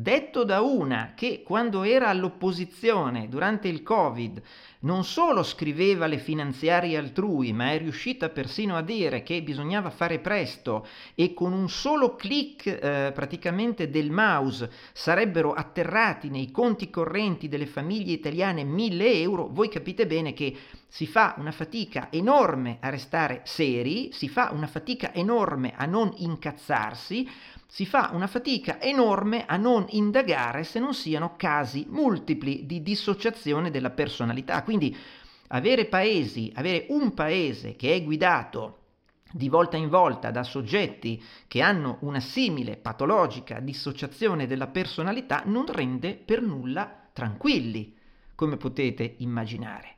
detto da una che quando era all'opposizione durante il Covid non solo scriveva le finanziarie altrui, ma è riuscita persino a dire che bisognava fare presto e con un solo clic eh, praticamente del mouse sarebbero atterrati nei conti correnti delle famiglie italiane 1000 euro, voi capite bene che si fa una fatica enorme a restare seri, si fa una fatica enorme a non incazzarsi, si fa una fatica enorme a non indagare se non siano casi multipli di dissociazione della personalità. Quindi avere paesi, avere un paese che è guidato di volta in volta da soggetti che hanno una simile patologica dissociazione della personalità non rende per nulla tranquilli, come potete immaginare.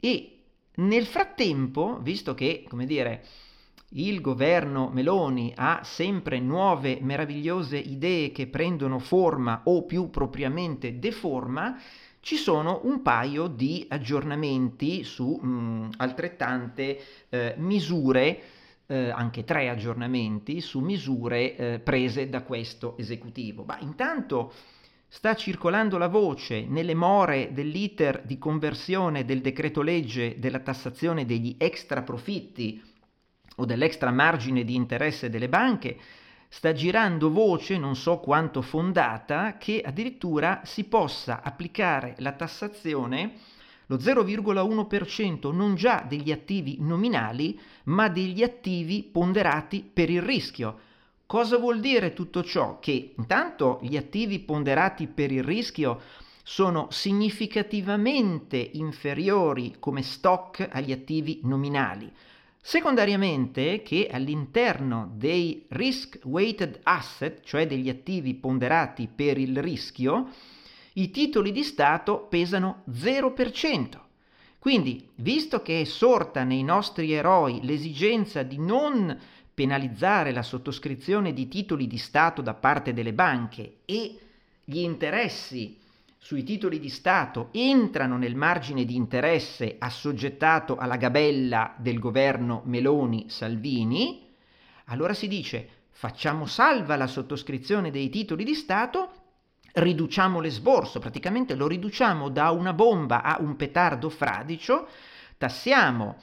E nel frattempo, visto che, come dire, il governo Meloni ha sempre nuove meravigliose idee che prendono forma o più propriamente deforma, ci sono un paio di aggiornamenti su mh, mm, altrettante eh, misure, eh, anche tre aggiornamenti su misure eh, prese da questo esecutivo. Ma intanto sta circolando la voce nelle more dell'iter di conversione del decreto legge della tassazione degli extra profitti o dell'extra margine di interesse delle banche, sta girando voce, non so quanto fondata, che addirittura si possa applicare la tassazione lo 0,1% non già degli attivi nominali, ma degli attivi ponderati per il rischio. Cosa vuol dire tutto ciò? Che intanto gli attivi ponderati per il rischio sono significativamente inferiori come stock agli attivi nominali. Secondariamente che all'interno dei risk weighted asset, cioè degli attivi ponderati per il rischio, i titoli di Stato pesano 0%. Quindi, visto che è sorta nei nostri eroi l'esigenza di non penalizzare la sottoscrizione di titoli di Stato da parte delle banche e gli interessi sui titoli di Stato entrano nel margine di interesse assoggettato alla gabella del governo Meloni-Salvini, allora si dice facciamo salva la sottoscrizione dei titoli di Stato, riduciamo l'esborso, praticamente lo riduciamo da una bomba a un petardo fradicio, tassiamo,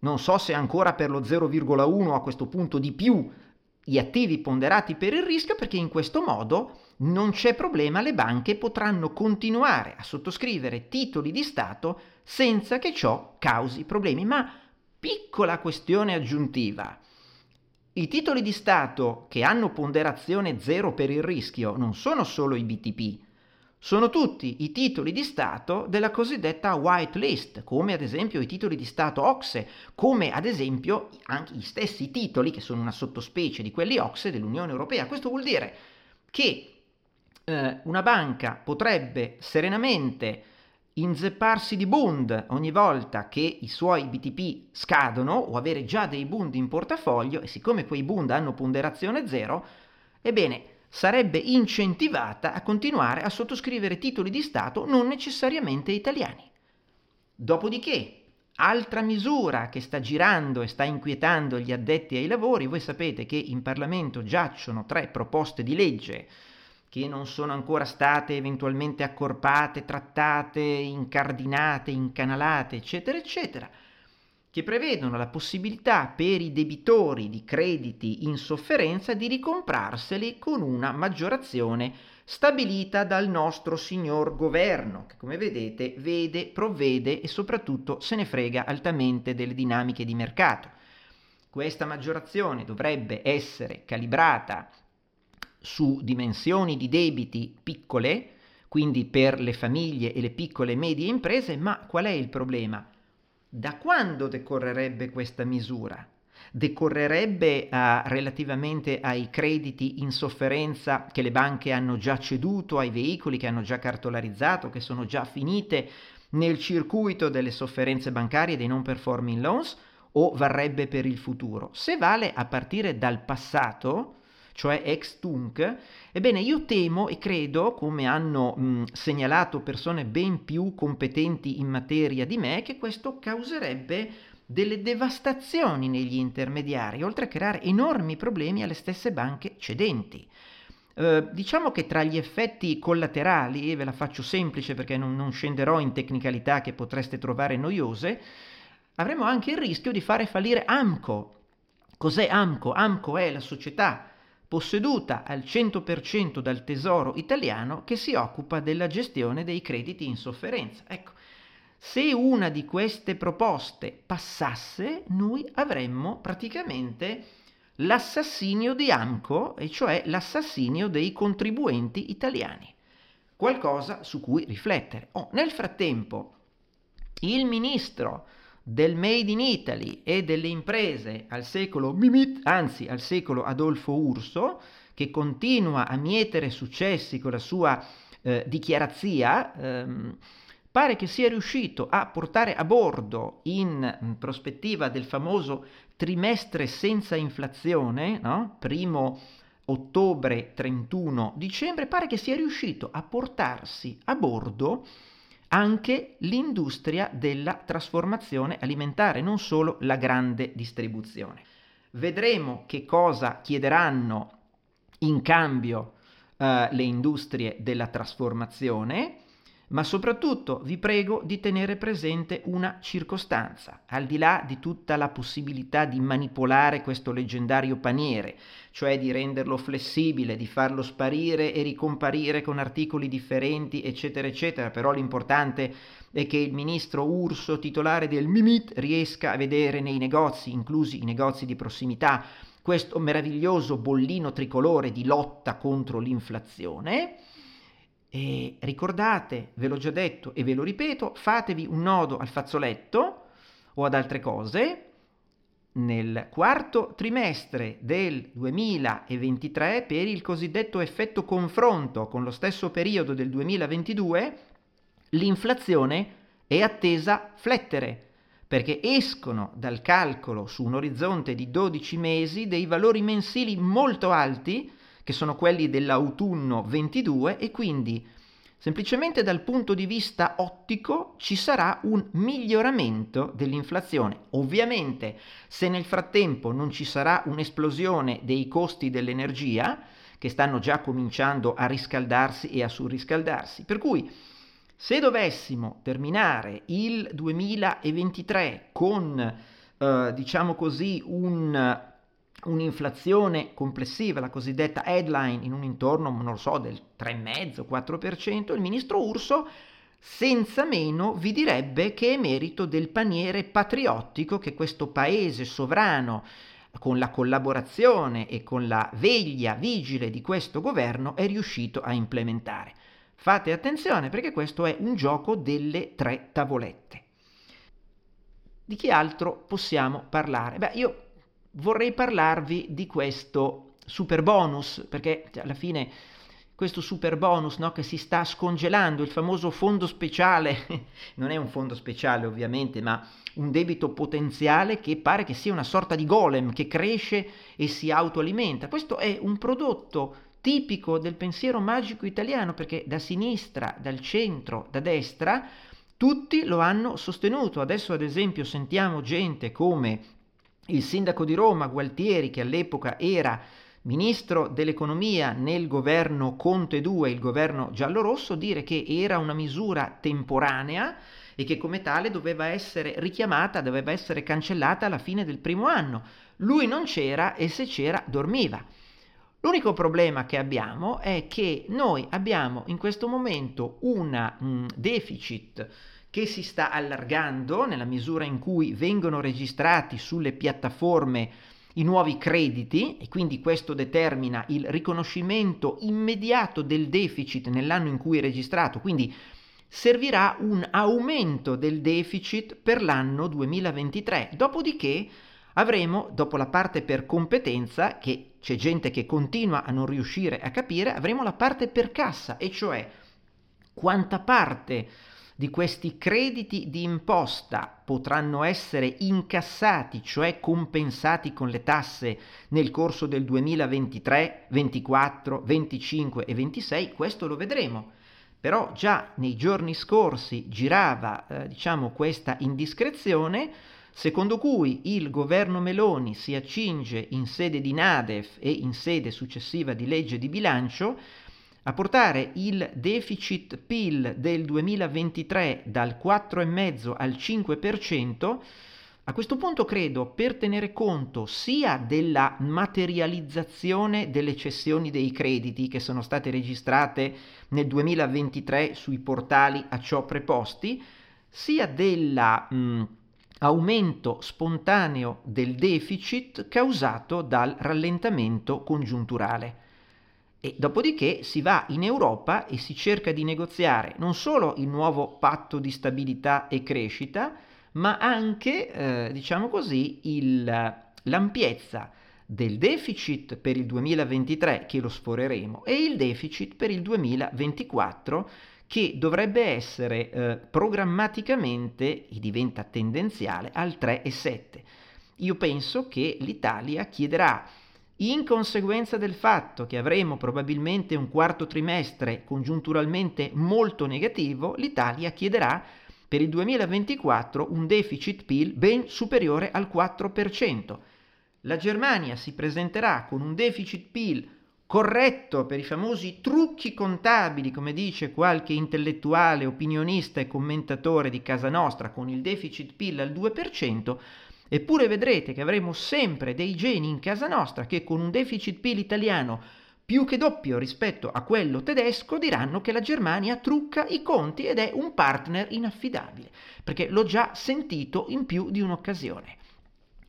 non so se ancora per lo 0,1 a questo punto di più, gli attivi ponderati per il rischio perché in questo modo non c'è problema, le banche potranno continuare a sottoscrivere titoli di Stato senza che ciò causi problemi. Ma piccola questione aggiuntiva. I titoli di Stato che hanno ponderazione zero per il rischio non sono solo i BTP, sono tutti i titoli di Stato della cosiddetta white list, come ad esempio i titoli di Stato OXE, come ad esempio anche gli stessi titoli, che sono una sottospecie di quelli OXE dell'Unione Europea. Questo vuol dire che eh, una banca potrebbe serenamente inzepparsi di bund ogni volta che i suoi BTP scadono o avere già dei bund in portafoglio e siccome quei bund hanno ponderazione zero, ebbene sarebbe incentivata a continuare a sottoscrivere titoli di Stato non necessariamente italiani. Dopodiché, altra misura che sta girando e sta inquietando gli addetti ai lavori, voi sapete che in Parlamento giacciono tre proposte di legge che non sono ancora state eventualmente accorpate, trattate, incardinate, incanalate, eccetera, eccetera, che prevedono la possibilità per i debitori di crediti in sofferenza di ricomprarseli con una maggiorazione stabilita dal nostro signor governo, che come vedete vede, provvede e soprattutto se ne frega altamente delle dinamiche di mercato. Questa maggiorazione dovrebbe essere calibrata su dimensioni di debiti piccole, quindi per le famiglie e le piccole e medie imprese, ma qual è il problema? Da quando decorrerebbe questa misura? Decorrerebbe uh, relativamente ai crediti in sofferenza che le banche hanno già ceduto, ai veicoli che hanno già cartolarizzato, che sono già finite nel circuito delle sofferenze bancarie dei non performing loans, o varrebbe per il futuro? Se vale a partire dal passato, cioè ex tunc, ebbene io temo e credo, come hanno mh, segnalato persone ben più competenti in materia di me, che questo causerebbe delle devastazioni negli intermediari, oltre a creare enormi problemi alle stesse banche cedenti. Uh, diciamo che tra gli effetti collaterali, e ve la faccio semplice perché non, non scenderò in tecnicalità che potreste trovare noiose, avremo anche il rischio di fare fallire AMCO. Cos'è AMCO? AMCO è la società posseduta al 100% dal Tesoro italiano che si occupa della gestione dei crediti in sofferenza. Ecco, se una di queste proposte passasse, noi avremmo praticamente l'assassinio di Amco, e cioè l'assassinio dei contribuenti italiani. Qualcosa su cui riflettere. Oh, nel frattempo, il ministro del Made in Italy e delle imprese al secolo Mimit, anzi al secolo Adolfo Urso, che continua a mietere successi con la sua eh, dichiarazia, ehm, pare che sia riuscito a portare a bordo in, in prospettiva del famoso trimestre senza inflazione, no? primo ottobre 31 dicembre, pare che sia riuscito a portarsi a bordo anche l'industria della trasformazione alimentare, non solo la grande distribuzione. Vedremo che cosa chiederanno in cambio eh, le industrie della trasformazione ma soprattutto vi prego di tenere presente una circostanza, al di là di tutta la possibilità di manipolare questo leggendario paniere, cioè di renderlo flessibile, di farlo sparire e ricomparire con articoli differenti, eccetera, eccetera, però l'importante è che il ministro Urso, titolare del Mimit, riesca a vedere nei negozi, inclusi i negozi di prossimità, questo meraviglioso bollino tricolore di lotta contro l'inflazione e ricordate, ve l'ho già detto e ve lo ripeto, fatevi un nodo al fazzoletto o ad altre cose. Nel quarto trimestre del 2023, per il cosiddetto effetto confronto con lo stesso periodo del 2022, l'inflazione è attesa flettere, perché escono dal calcolo su un orizzonte di 12 mesi dei valori mensili molto alti che sono quelli dell'autunno 22 e quindi semplicemente dal punto di vista ottico ci sarà un miglioramento dell'inflazione. Ovviamente se nel frattempo non ci sarà un'esplosione dei costi dell'energia, che stanno già cominciando a riscaldarsi e a surriscaldarsi, per cui se dovessimo terminare il 2023 con, eh, diciamo così, un un'inflazione complessiva, la cosiddetta headline, in un intorno, non lo so, del 3,5-4%, il ministro Urso senza meno vi direbbe che è merito del paniere patriottico che questo paese sovrano, con la collaborazione e con la veglia vigile di questo governo, è riuscito a implementare. Fate attenzione perché questo è un gioco delle tre tavolette. Di chi altro possiamo parlare? Beh, io vorrei parlarvi di questo super bonus, perché cioè, alla fine questo super bonus no, che si sta scongelando, il famoso fondo speciale, (laughs) non è un fondo speciale ovviamente, ma un debito potenziale che pare che sia una sorta di golem che cresce e si autoalimenta. Questo è un prodotto tipico del pensiero magico italiano perché da sinistra, dal centro, da destra, tutti lo hanno sostenuto. Adesso ad esempio sentiamo gente come il sindaco di Roma, Gualtieri, che all'epoca era ministro dell'economia nel governo Conte 2, il governo giallorosso, dire che era una misura temporanea e che come tale doveva essere richiamata, doveva essere cancellata alla fine del primo anno. Lui non c'era e se c'era dormiva. L'unico problema che abbiamo è che noi abbiamo in questo momento un mm, deficit che si sta allargando nella misura in cui vengono registrati sulle piattaforme i nuovi crediti e quindi questo determina il riconoscimento immediato del deficit nell'anno in cui è registrato, quindi servirà un aumento del deficit per l'anno 2023. Dopodiché avremo, dopo la parte per competenza, che c'è gente che continua a non riuscire a capire, avremo la parte per cassa, e cioè quanta parte di questi crediti di imposta potranno essere incassati, cioè compensati con le tasse nel corso del 2023, 24, 25 e 26, questo lo vedremo. Però già nei giorni scorsi girava, eh, diciamo, questa indiscrezione secondo cui il governo Meloni si accinge in sede di Nadef e in sede successiva di legge di bilancio a portare il deficit PIL del 2023 dal 4,5 al 5%, a questo punto credo per tenere conto sia della materializzazione delle cessioni dei crediti che sono state registrate nel 2023 sui portali a ciò preposti, sia della mh, aumento spontaneo del deficit causato dal rallentamento congiunturale. E dopodiché si va in Europa e si cerca di negoziare non solo il nuovo patto di stabilità e crescita, ma anche, eh, diciamo così, il, l'ampiezza del deficit per il 2023 che lo sforeremo e il deficit per il 2024 che dovrebbe essere eh, programmaticamente, e diventa tendenziale, al 3,7. Io penso che l'Italia chiederà, in conseguenza del fatto che avremo probabilmente un quarto trimestre congiunturalmente molto negativo, l'Italia chiederà per il 2024 un deficit PIL ben superiore al 4%. La Germania si presenterà con un deficit PIL corretto per i famosi trucchi contabili, come dice qualche intellettuale, opinionista e commentatore di casa nostra, con il deficit PIL al 2%, eppure vedrete che avremo sempre dei geni in casa nostra che con un deficit PIL italiano più che doppio rispetto a quello tedesco diranno che la Germania trucca i conti ed è un partner inaffidabile, perché l'ho già sentito in più di un'occasione.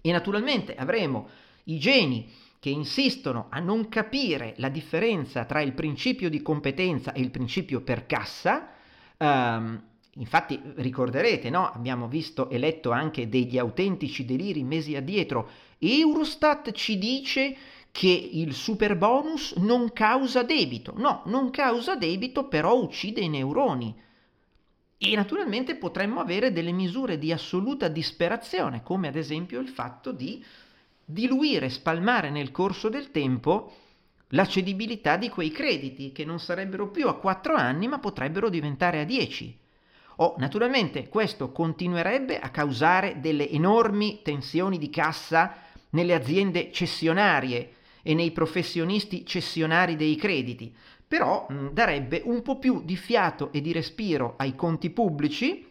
E naturalmente avremo i geni che insistono a non capire la differenza tra il principio di competenza e il principio per cassa, um, infatti ricorderete, no? abbiamo visto e letto anche degli autentici deliri mesi addietro, Eurostat ci dice che il super bonus non causa debito, no, non causa debito, però uccide i neuroni. E naturalmente potremmo avere delle misure di assoluta disperazione, come ad esempio il fatto di diluire, spalmare nel corso del tempo la cedibilità di quei crediti che non sarebbero più a 4 anni ma potrebbero diventare a 10. O naturalmente questo continuerebbe a causare delle enormi tensioni di cassa nelle aziende cessionarie e nei professionisti cessionari dei crediti, però mh, darebbe un po' più di fiato e di respiro ai conti pubblici,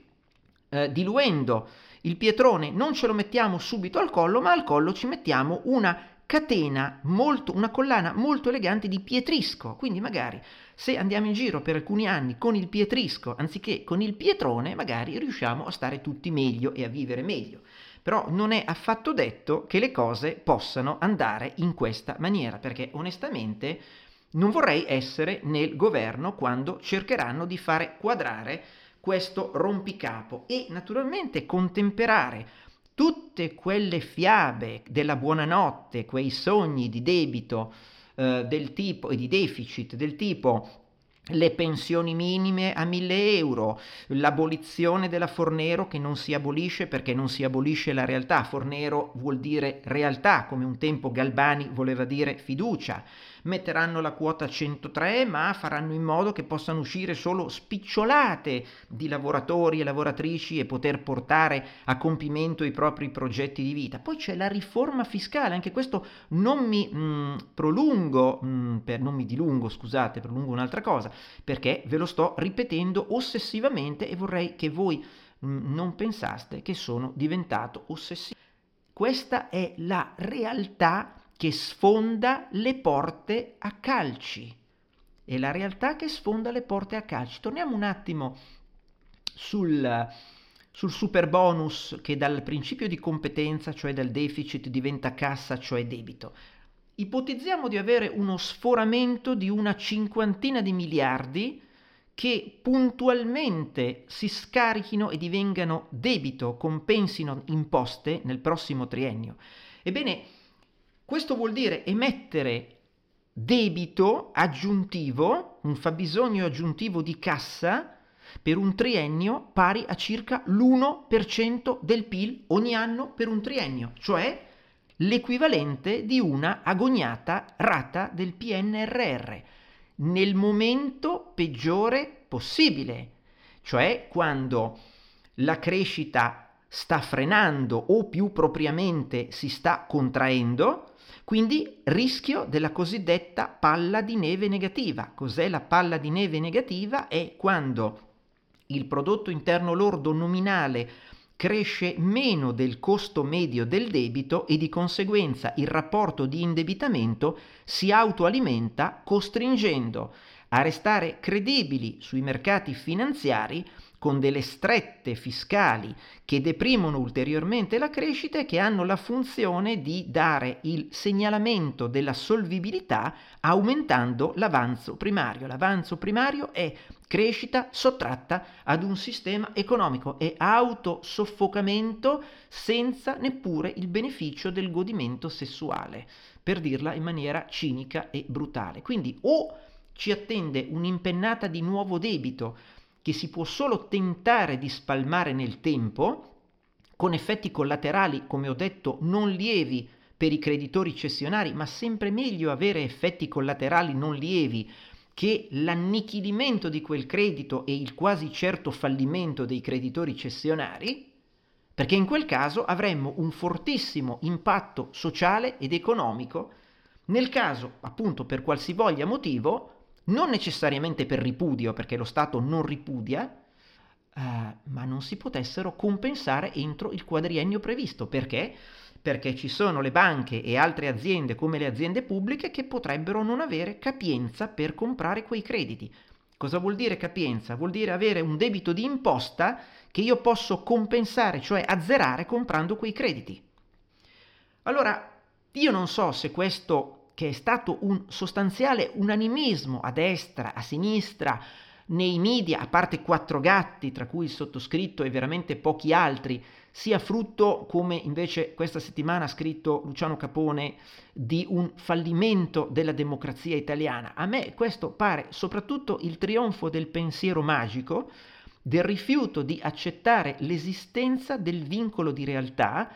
eh, diluendo il pietrone. Non ce lo mettiamo subito al collo, ma al collo ci mettiamo una catena molto, una collana molto elegante di pietrisco. Quindi magari se andiamo in giro per alcuni anni con il pietrisco anziché con il pietrone, magari riusciamo a stare tutti meglio e a vivere meglio. Però non è affatto detto che le cose possano andare in questa maniera, perché onestamente non vorrei essere nel governo quando cercheranno di fare quadrare questo rompicapo e naturalmente contemperare tutte quelle fiabe della buonanotte, quei sogni di debito eh, del tipo e di deficit del tipo le pensioni minime a 1000 euro, l'abolizione della Fornero che non si abolisce perché non si abolisce la realtà, Fornero vuol dire realtà, come un tempo Galbani voleva dire fiducia, metteranno la quota 103, ma faranno in modo che possano uscire solo spicciolate di lavoratori e lavoratrici e poter portare a compimento i propri progetti di vita. Poi c'è la riforma fiscale, anche questo non mi mh, mm, prolungo, mh, mm, per, non mi dilungo, scusate, prolungo un'altra cosa, perché ve lo sto ripetendo ossessivamente e vorrei che voi mh, mm, non pensaste che sono diventato ossessivo. Questa è la realtà che sfonda le porte a calci. È la realtà che sfonda le porte a calci. Torniamo un attimo sul, sul super bonus che dal principio di competenza, cioè dal deficit, diventa cassa, cioè debito. Ipotizziamo di avere uno sforamento di una cinquantina di miliardi che puntualmente si scarichino e divengano debito, compensino imposte nel prossimo triennio. Ebbene, questo vuol dire emettere debito aggiuntivo, un fabbisogno aggiuntivo di cassa per un triennio pari a circa l'1% del PIL ogni anno per un triennio, cioè l'equivalente di una agognata rata del PNRR nel momento peggiore possibile, cioè quando la crescita sta frenando o più propriamente si sta contraendo, quindi rischio della cosiddetta palla di neve negativa. Cos'è la palla di neve negativa? È quando il prodotto interno lordo nominale cresce meno del costo medio del debito e di conseguenza il rapporto di indebitamento si autoalimenta costringendo a restare credibili sui mercati finanziari con delle strette fiscali che deprimono ulteriormente la crescita e che hanno la funzione di dare il segnalamento della solvibilità aumentando l'avanzo primario. L'avanzo primario è crescita sottratta ad un sistema economico e autosoffocamento senza neppure il beneficio del godimento sessuale, per dirla in maniera cinica e brutale. Quindi o ci attende un'impennata di nuovo debito che si può solo tentare di spalmare nel tempo, con effetti collaterali, come ho detto, non lievi per i creditori cessionari, ma sempre meglio avere effetti collaterali non lievi che l'annichilimento di quel credito e il quasi certo fallimento dei creditori cessionari, perché in quel caso avremmo un fortissimo impatto sociale ed economico. Nel caso, appunto, per qualsivoglia motivo, non necessariamente per ripudio, perché lo Stato non ripudia, eh, ma non si potessero compensare entro il quadriennio previsto. Perché? Perché ci sono le banche e altre aziende come le aziende pubbliche che potrebbero non avere capienza per comprare quei crediti. Cosa vuol dire capienza? Vuol dire avere un debito di imposta che io posso compensare, cioè azzerare comprando quei crediti. Allora, io non so se questo che è stato un sostanziale unanimismo a destra, a sinistra, nei media, a parte quattro gatti, tra cui il sottoscritto e veramente pochi altri, sia frutto, come invece questa settimana ha scritto Luciano Capone, di un fallimento della democrazia italiana. A me questo pare soprattutto il trionfo del pensiero magico, del rifiuto di accettare l'esistenza del vincolo di realtà,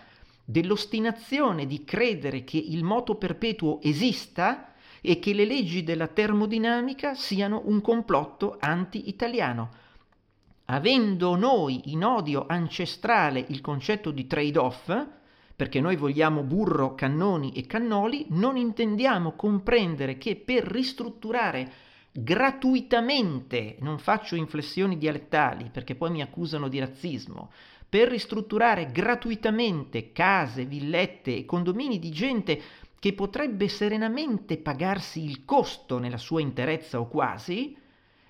dell'ostinazione di credere che il moto perpetuo esista e che le leggi della termodinamica siano un complotto anti-italiano. Avendo noi in odio ancestrale il concetto di trade-off, perché noi vogliamo burro, cannoni e cannoli, non intendiamo comprendere che per ristrutturare gratuitamente, non faccio inflessioni dialettali perché poi mi accusano di razzismo, per ristrutturare gratuitamente case, villette e condomini di gente che potrebbe serenamente pagarsi il costo nella sua interezza o quasi,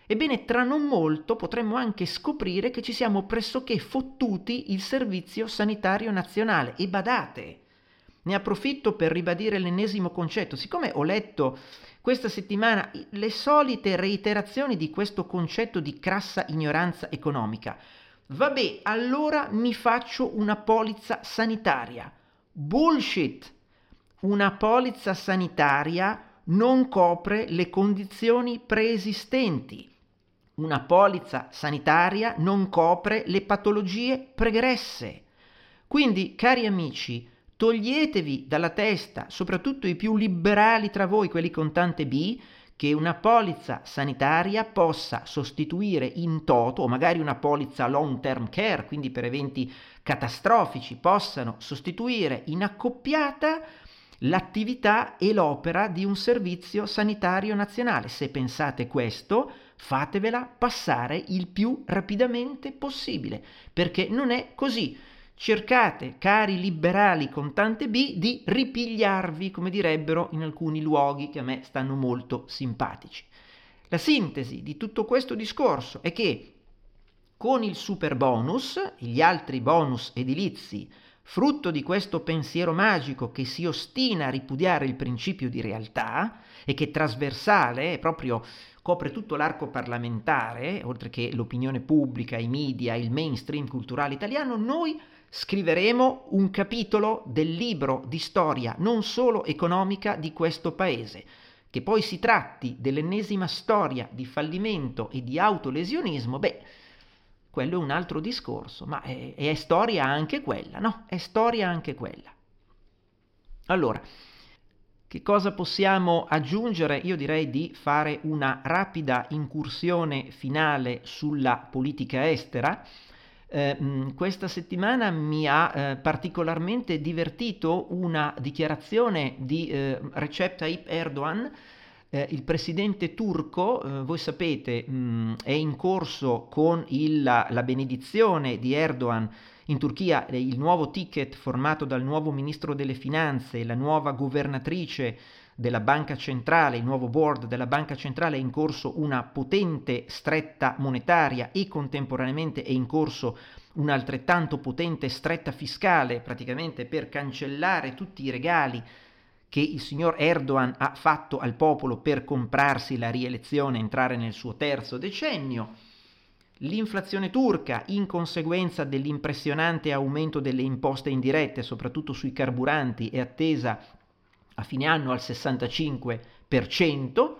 ebbene tra non molto potremmo anche scoprire che ci siamo pressoché fottuti il servizio sanitario nazionale. E badate, ne approfitto per ribadire l'ennesimo concetto, siccome ho letto questa settimana le solite reiterazioni di questo concetto di crassa ignoranza economica, Vabbè, allora mi faccio una polizza sanitaria. Bullshit! Una polizza sanitaria non copre le condizioni preesistenti. Una polizza sanitaria non copre le patologie pregresse. Quindi, cari amici, toglietevi dalla testa, soprattutto i più liberali tra voi, quelli con tante B, che una polizza sanitaria possa sostituire in toto, o magari una polizza long term care, quindi per eventi catastrofici, possano sostituire in accoppiata l'attività e l'opera di un servizio sanitario nazionale. Se pensate questo, fatevela passare il più rapidamente possibile, perché non è così cercate, cari liberali con tante B, di ripigliarvi, come direbbero in alcuni luoghi che a me stanno molto simpatici. La sintesi di tutto questo discorso è che con il super bonus e gli altri bonus edilizi, frutto di questo pensiero magico che si ostina a ripudiare il principio di realtà e che trasversale, proprio copre tutto l'arco parlamentare, oltre che l'opinione pubblica, i media, il mainstream culturale italiano, noi scriveremo un capitolo del libro di storia non solo economica di questo paese. Che poi si tratti dell'ennesima storia di fallimento e di autolesionismo, beh, quello è un altro discorso, ma è, è storia anche quella, no? È storia anche quella. Allora, che cosa possiamo aggiungere? Io direi di fare una rapida incursione finale sulla politica estera eh, questa settimana mi ha eh, particolarmente divertito una dichiarazione di eh, Recep Tayyip Erdogan, eh, il presidente turco, eh, voi sapete, mh, è in corso con il, la, la benedizione di Erdogan in Turchia il nuovo ticket formato dal nuovo ministro delle finanze la nuova governatrice della banca centrale, il nuovo board della banca centrale è in corso una potente stretta monetaria e contemporaneamente è in corso un'altrettanto potente stretta fiscale praticamente per cancellare tutti i regali che il signor Erdogan ha fatto al popolo per comprarsi la rielezione entrare nel suo terzo decennio. L'inflazione turca, in conseguenza dell'impressionante aumento delle imposte indirette, soprattutto sui carburanti, è attesa a fine anno al 65%,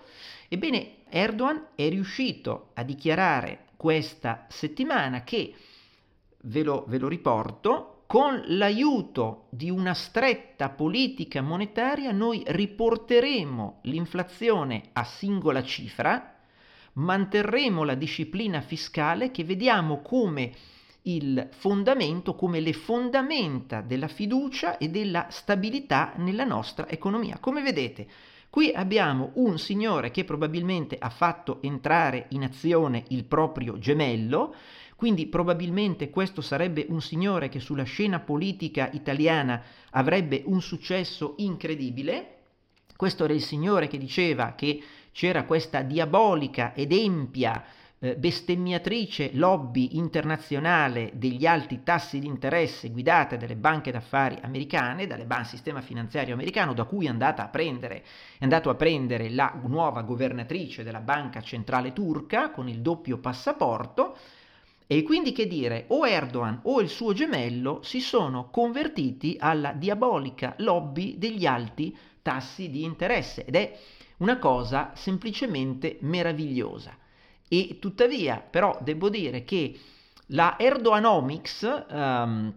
ebbene Erdogan è riuscito a dichiarare questa settimana che, ve lo, ve lo riporto, con l'aiuto di una stretta politica monetaria noi riporteremo l'inflazione a singola cifra, manterremo la disciplina fiscale che vediamo come il fondamento come le fondamenta della fiducia e della stabilità nella nostra economia. Come vedete, qui abbiamo un signore che probabilmente ha fatto entrare in azione il proprio gemello, quindi probabilmente questo sarebbe un signore che sulla scena politica italiana avrebbe un successo incredibile. Questo era il signore che diceva che c'era questa diabolica ed empia bestemmiatrice lobby internazionale degli alti tassi di interesse guidate dalle banche d'affari americane, dal sistema finanziario americano, da cui è, andata a prendere, è andato a prendere la nuova governatrice della banca centrale turca con il doppio passaporto. E quindi che dire, o Erdogan o il suo gemello si sono convertiti alla diabolica lobby degli alti tassi di interesse ed è una cosa semplicemente meravigliosa. E tuttavia, però, devo dire che la Erdoganomics, um,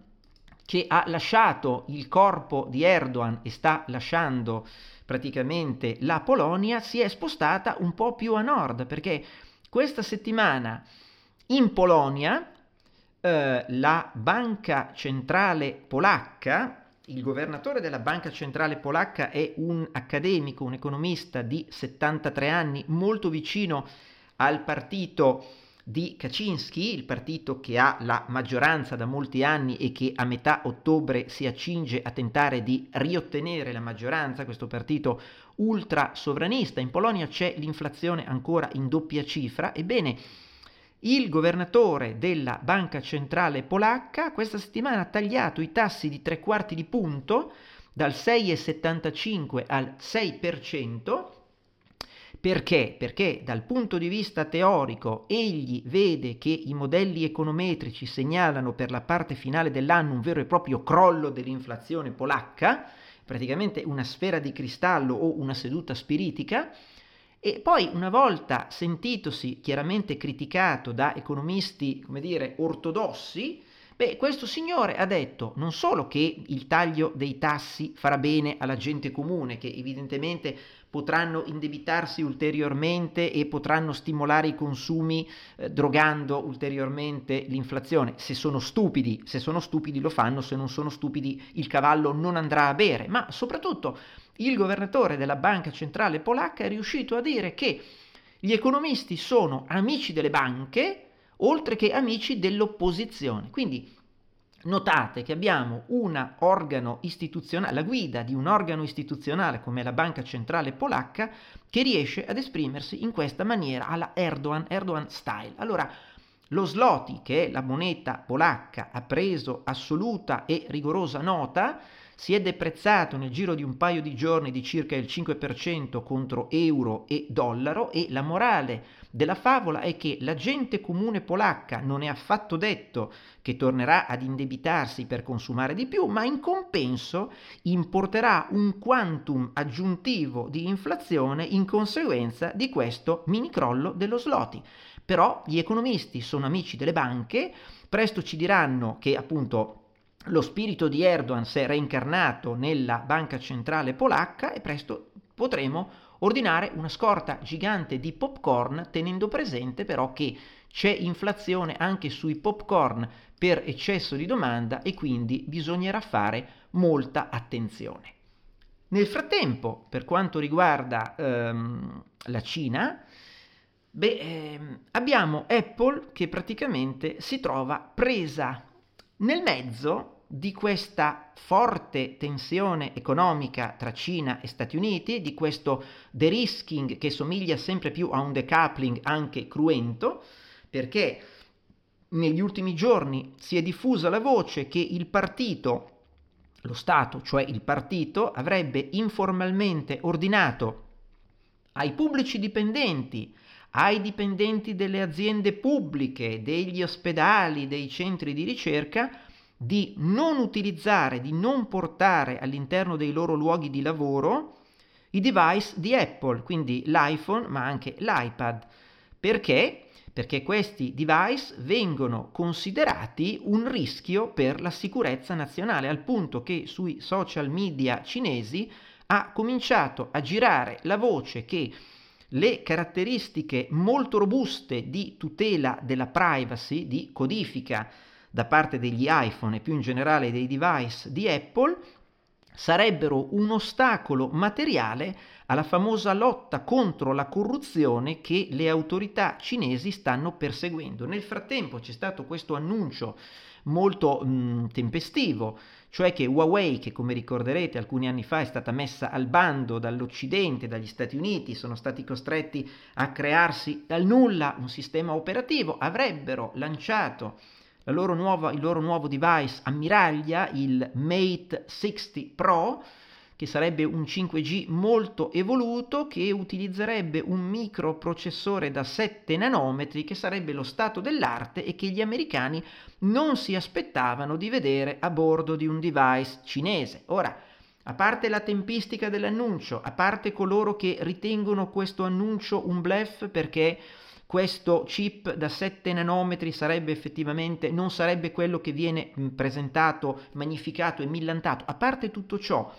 che ha lasciato il corpo di Erdogan e sta lasciando praticamente la Polonia, si è spostata un po' più a nord, perché questa settimana in Polonia eh, la banca centrale polacca, il governatore della banca centrale polacca è un accademico, un economista di 73 anni, molto vicino al partito di Kaczynski, il partito che ha la maggioranza da molti anni e che a metà ottobre si accinge a tentare di riottenere la maggioranza, questo partito ultra sovranista. In Polonia c'è l'inflazione ancora in doppia cifra. Ebbene, il governatore della banca centrale polacca questa settimana ha tagliato i tassi di tre quarti di punto dal 6,75 al 6%, perché? Perché dal punto di vista teorico egli vede che i modelli econometrici segnalano per la parte finale dell'anno un vero e proprio crollo dell'inflazione polacca, praticamente una sfera di cristallo o una seduta spiritica, e poi una volta sentitosi chiaramente criticato da economisti, come dire, ortodossi, Beh, questo signore ha detto non solo che il taglio dei tassi farà bene alla gente comune, che evidentemente potranno indebitarsi ulteriormente e potranno stimolare i consumi eh, drogando ulteriormente l'inflazione. Se sono stupidi, se sono stupidi lo fanno, se non sono stupidi il cavallo non andrà a bere, ma soprattutto il governatore della banca centrale polacca è riuscito a dire che gli economisti sono amici delle banche oltre che amici dell'opposizione. Quindi Notate che abbiamo un organo istituzionale, la guida di un organo istituzionale come la Banca Centrale Polacca, che riesce ad esprimersi in questa maniera, alla Erdogan, Erdogan style. Allora, lo zloty, che è la moneta polacca, ha preso assoluta e rigorosa nota, si è deprezzato nel giro di un paio di giorni di circa il 5% contro euro e dollaro e la morale della favola è che la gente comune polacca non è affatto detto che tornerà ad indebitarsi per consumare di più, ma in compenso importerà un quantum aggiuntivo di inflazione in conseguenza di questo mini crollo dello zloty. Però gli economisti sono amici delle banche, presto ci diranno che appunto lo spirito di Erdogan si è reincarnato nella banca centrale polacca e presto potremo ordinare una scorta gigante di popcorn tenendo presente però che c'è inflazione anche sui popcorn per eccesso di domanda e quindi bisognerà fare molta attenzione. Nel frattempo, per quanto riguarda ehm, la Cina, beh, ehm, abbiamo Apple che praticamente si trova presa nel mezzo di questa forte tensione economica tra Cina e Stati Uniti, di questo de-risking che somiglia sempre più a un decoupling anche cruento, perché negli ultimi giorni si è diffusa la voce che il partito, lo Stato, cioè il partito, avrebbe informalmente ordinato ai pubblici dipendenti, ai dipendenti delle aziende pubbliche, degli ospedali, dei centri di ricerca, di non utilizzare, di non portare all'interno dei loro luoghi di lavoro i device di Apple, quindi l'iPhone ma anche l'iPad. Perché? Perché questi device vengono considerati un rischio per la sicurezza nazionale, al punto che sui social media cinesi ha cominciato a girare la voce che le caratteristiche molto robuste di tutela della privacy, di codifica da parte degli iPhone e più in generale dei device di Apple sarebbero un ostacolo materiale alla famosa lotta contro la corruzione che le autorità cinesi stanno perseguendo. Nel frattempo c'è stato questo annuncio molto mh, tempestivo, cioè che Huawei, che come ricorderete alcuni anni fa è stata messa al bando dall'Occidente, dagli Stati Uniti, sono stati costretti a crearsi dal nulla un sistema operativo, avrebbero lanciato loro nuova, il loro nuovo device ammiraglia, il Mate 60 Pro, che sarebbe un 5G molto evoluto che utilizzerebbe un microprocessore da 7 nanometri che sarebbe lo stato dell'arte e che gli americani non si aspettavano di vedere a bordo di un device cinese. Ora, a parte la tempistica dell'annuncio, a parte coloro che ritengono questo annuncio un bluff perché questo chip da 7 nanometri sarebbe effettivamente, non sarebbe quello che viene presentato, magnificato e millantato. A parte tutto ciò,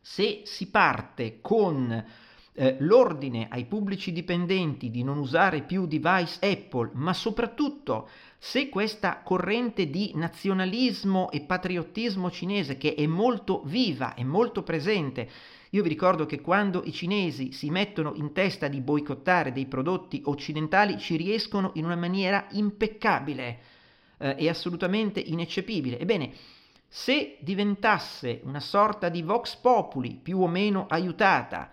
se si parte con eh, l'ordine ai pubblici dipendenti di non usare più device Apple, ma soprattutto se questa corrente di nazionalismo e patriottismo cinese che è molto viva e molto presente io vi ricordo che quando i cinesi si mettono in testa di boicottare dei prodotti occidentali ci riescono in una maniera impeccabile eh, e assolutamente ineccepibile. Ebbene, se diventasse una sorta di vox populi più o meno aiutata,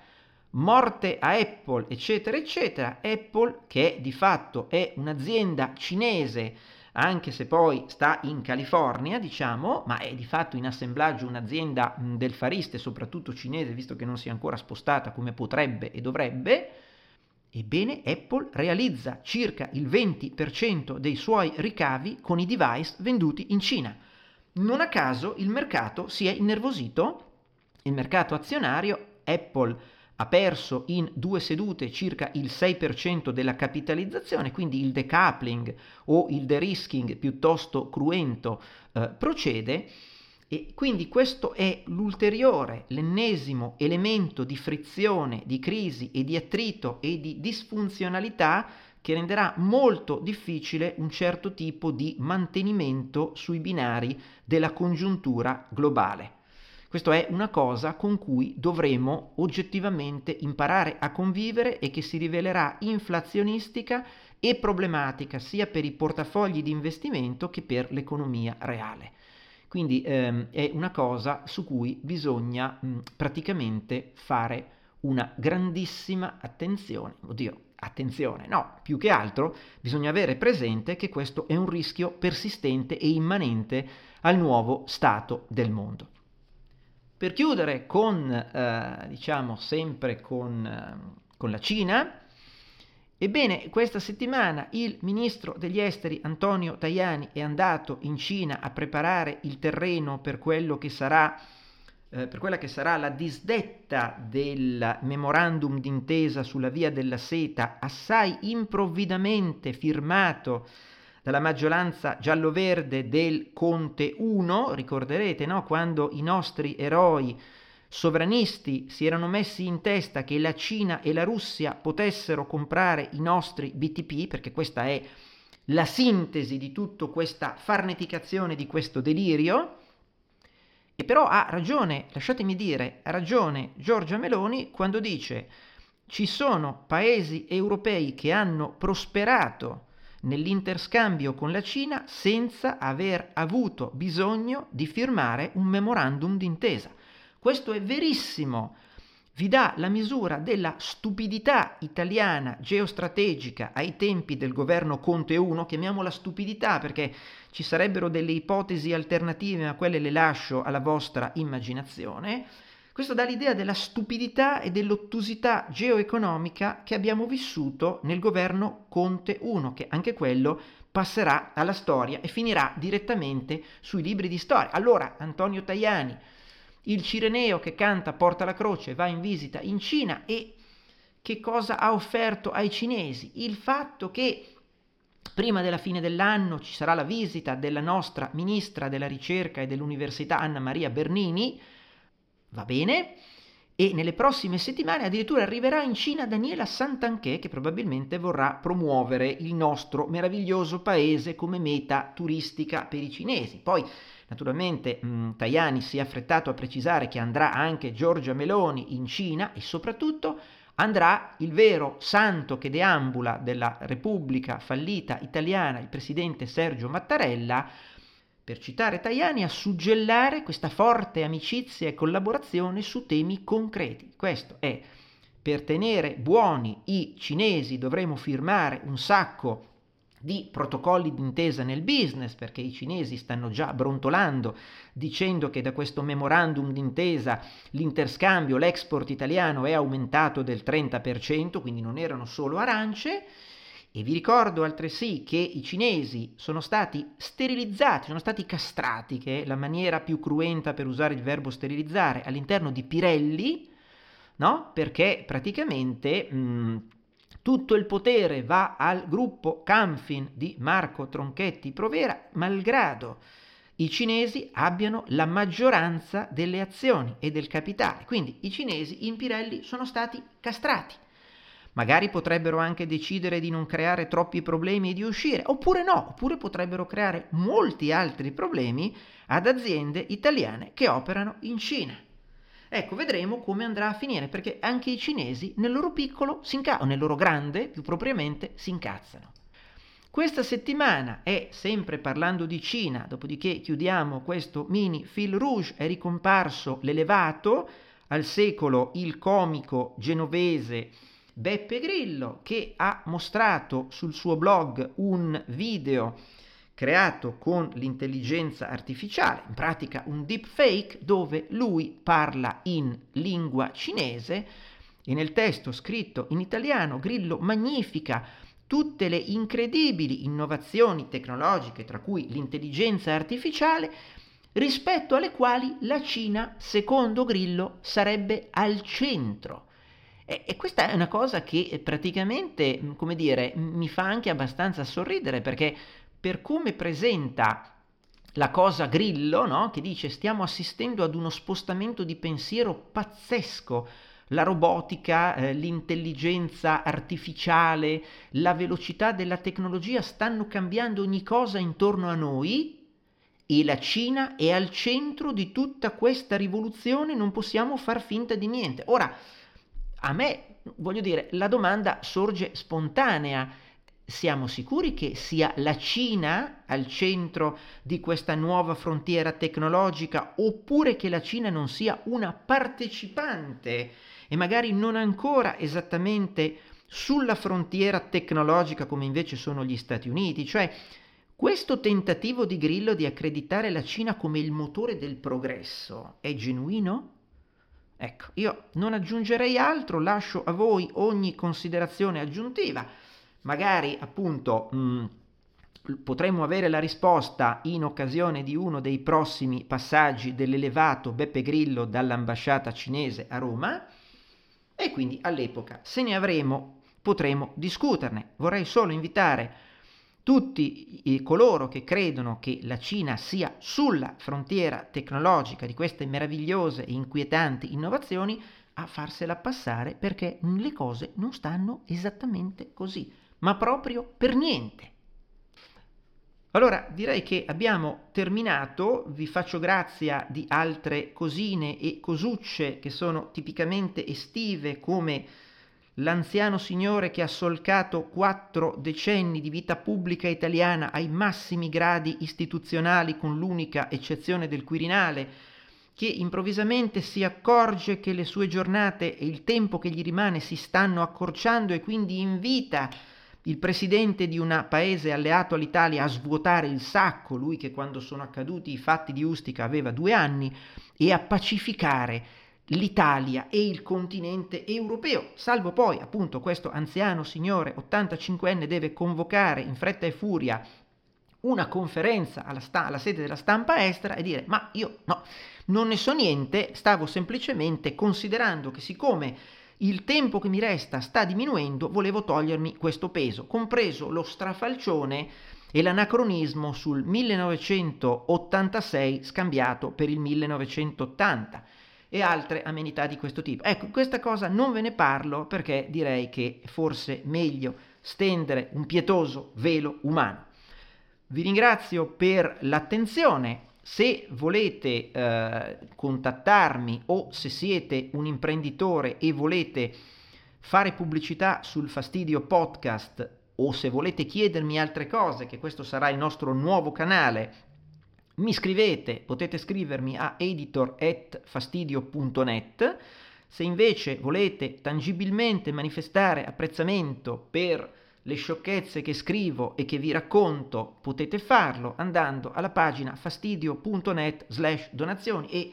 morte a Apple, eccetera, eccetera, Apple, che di fatto è un'azienda cinese anche se poi sta in California, diciamo, ma è di fatto in assemblaggio un'azienda del fariste, soprattutto cinese, visto che non si è ancora spostata come potrebbe e dovrebbe, ebbene Apple realizza circa il 20% dei suoi ricavi con i device venduti in Cina. Non a caso il mercato si è innervosito, il mercato azionario, Apple ha perso in due sedute circa il 6% della capitalizzazione, quindi il decoupling o il de-risking piuttosto cruento eh, procede e quindi questo è l'ulteriore, l'ennesimo elemento di frizione, di crisi e di attrito e di disfunzionalità che renderà molto difficile un certo tipo di mantenimento sui binari della congiuntura globale. Questa è una cosa con cui dovremo oggettivamente imparare a convivere e che si rivelerà inflazionistica e problematica sia per i portafogli di investimento che per l'economia reale. Quindi ehm, è una cosa su cui bisogna mh, praticamente fare una grandissima attenzione. Oddio, attenzione, no, più che altro bisogna avere presente che questo è un rischio persistente e immanente al nuovo stato del mondo. Per chiudere con, eh, diciamo, sempre con, eh, con la Cina, Ebbene, questa settimana il ministro degli esteri Antonio Tajani è andato in Cina a preparare il terreno per, che sarà, eh, per quella che sarà la disdetta del memorandum d'intesa sulla via della seta, assai improvvidamente firmato dalla maggioranza giallo-verde del Conte 1, ricorderete, no? quando i nostri eroi sovranisti si erano messi in testa che la Cina e la Russia potessero comprare i nostri BTP, perché questa è la sintesi di tutta questa farneticazione, di questo delirio, e però ha ragione, lasciatemi dire, ha ragione Giorgia Meloni quando dice ci sono paesi europei che hanno prosperato nell'interscambio con la Cina senza aver avuto bisogno di firmare un memorandum d'intesa. Questo è verissimo. Vi dà la misura della stupidità italiana geostrategica ai tempi del governo Conte 1, chiamiamola stupidità perché ci sarebbero delle ipotesi alternative, ma quelle le lascio alla vostra immaginazione. Questo dà l'idea della stupidità e dell'ottusità geoeconomica che abbiamo vissuto nel governo Conte 1, che anche quello passerà alla storia e finirà direttamente sui libri di storia. Allora, Antonio Tajani, il Cireneo che canta Porta la croce va in visita in Cina e che cosa ha offerto ai cinesi? Il fatto che prima della fine dell'anno ci sarà la visita della nostra ministra della ricerca e dell'università Anna Maria Bernini, va bene, e nelle prossime settimane addirittura arriverà in Cina Daniela Santanché che probabilmente vorrà promuovere il nostro meraviglioso paese come meta turistica per i cinesi. Poi naturalmente mh, Tajani si è affrettato a precisare che andrà anche Giorgia Meloni in Cina e soprattutto andrà il vero santo che deambula della Repubblica fallita italiana, il presidente Sergio Mattarella, per citare Tajani, a suggellare questa forte amicizia e collaborazione su temi concreti. Questo è per tenere buoni i cinesi dovremo firmare un sacco di protocolli d'intesa nel business, perché i cinesi stanno già brontolando dicendo che da questo memorandum d'intesa l'interscambio, l'export italiano è aumentato del 30%, quindi non erano solo arance, e vi ricordo altresì che i cinesi sono stati sterilizzati, sono stati castrati, che è la maniera più cruenta per usare il verbo sterilizzare, all'interno di Pirelli, no? Perché praticamente mh, tutto il potere va al gruppo Camfin di Marco Tronchetti Provera, malgrado i cinesi abbiano la maggioranza delle azioni e del capitale. Quindi i cinesi in Pirelli sono stati castrati. Magari potrebbero anche decidere di non creare troppi problemi e di uscire, oppure no, oppure potrebbero creare molti altri problemi ad aziende italiane che operano in Cina. Ecco, vedremo come andrà a finire, perché anche i cinesi nel loro piccolo, inca- o nel loro grande, più propriamente, si incazzano. Questa settimana è sempre parlando di Cina, dopodiché chiudiamo questo mini fil rouge, è ricomparso l'elevato al secolo il comico genovese Beppe Grillo che ha mostrato sul suo blog un video creato con l'intelligenza artificiale, in pratica un deepfake dove lui parla in lingua cinese e nel testo scritto in italiano Grillo magnifica tutte le incredibili innovazioni tecnologiche, tra cui l'intelligenza artificiale, rispetto alle quali la Cina, secondo Grillo, sarebbe al centro E, e, questa è una cosa che praticamente, come dire, mi fa anche abbastanza sorridere perché per come presenta la cosa Grillo, no? che dice stiamo assistendo ad uno spostamento di pensiero pazzesco, la robotica, eh, l'intelligenza artificiale, la velocità della tecnologia stanno cambiando ogni cosa intorno a noi e la Cina è al centro di tutta questa rivoluzione, non possiamo far finta di niente. Ora, a me, voglio dire, la domanda sorge spontanea. Siamo sicuri che sia la Cina al centro di questa nuova frontiera tecnologica oppure che la Cina non sia una partecipante e magari non ancora esattamente sulla frontiera tecnologica come invece sono gli Stati Uniti? Cioè, questo tentativo di Grillo di accreditare la Cina come il motore del progresso è genuino? Ecco, io non aggiungerei altro, lascio a voi ogni considerazione aggiuntiva. Magari appunto mh, mm, potremmo avere la risposta in occasione di uno dei prossimi passaggi dell'elevato Beppe Grillo dall'ambasciata cinese a Roma e quindi all'epoca se ne avremo potremo discuterne. Vorrei solo invitare tutti coloro che credono che la Cina sia sulla frontiera tecnologica di queste meravigliose e inquietanti innovazioni a farsela passare perché le cose non stanno esattamente così, ma proprio per niente. Allora direi che abbiamo terminato, vi faccio grazia di altre cosine e cosucce che sono tipicamente estive come l'anziano signore che ha solcato quattro decenni di vita pubblica italiana ai massimi gradi istituzionali con l'unica eccezione del Quirinale, che improvvisamente si accorge che le sue giornate e il tempo che gli rimane si stanno accorciando e quindi invita il presidente di un paese alleato all'Italia a svuotare il sacco, lui che quando sono accaduti i fatti di Ustica aveva due anni, e a pacificare l'Italia e il continente europeo, salvo poi appunto questo anziano signore 85enne deve convocare in fretta e furia una conferenza alla, sta- alla, sede della stampa estera e dire ma io no, non ne so niente, stavo semplicemente considerando che siccome il tempo che mi resta sta diminuendo, volevo togliermi questo peso, compreso lo strafalcione e l'anacronismo sul 1986 scambiato per il 1980 e altre amenità di questo tipo. Ecco, questa cosa non ve ne parlo perché direi che forse meglio stendere un pietoso velo umano. Vi ringrazio per l'attenzione. Se volete eh, contattarmi o se siete un imprenditore e volete fare pubblicità sul Fastidio Podcast o se volete chiedermi altre cose, che questo sarà il nostro nuovo canale mi scrivete, potete scrivermi a editor.fastidio.net. Se invece volete tangibilmente manifestare apprezzamento per le sciocchezze che scrivo e che vi racconto, potete farlo andando alla pagina fastidio.net slash donazioni e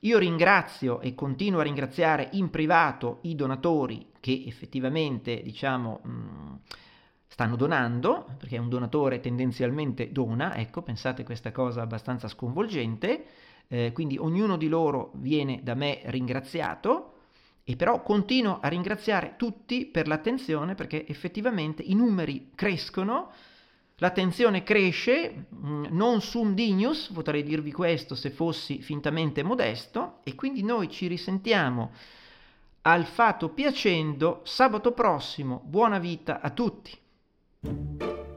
io ringrazio e continuo a ringraziare in privato i donatori che effettivamente, diciamo, mh, stanno donando, perché un donatore tendenzialmente dona, ecco, pensate questa cosa abbastanza sconvolgente, eh, quindi ognuno di loro viene da me ringraziato, e però continuo a ringraziare tutti per l'attenzione perché effettivamente i numeri crescono, l'attenzione cresce, mm, non sum dignus, potrei dirvi questo se fossi fintamente modesto, e quindi noi ci risentiamo al fato piacendo sabato prossimo. Buona vita a tutti! Thank you.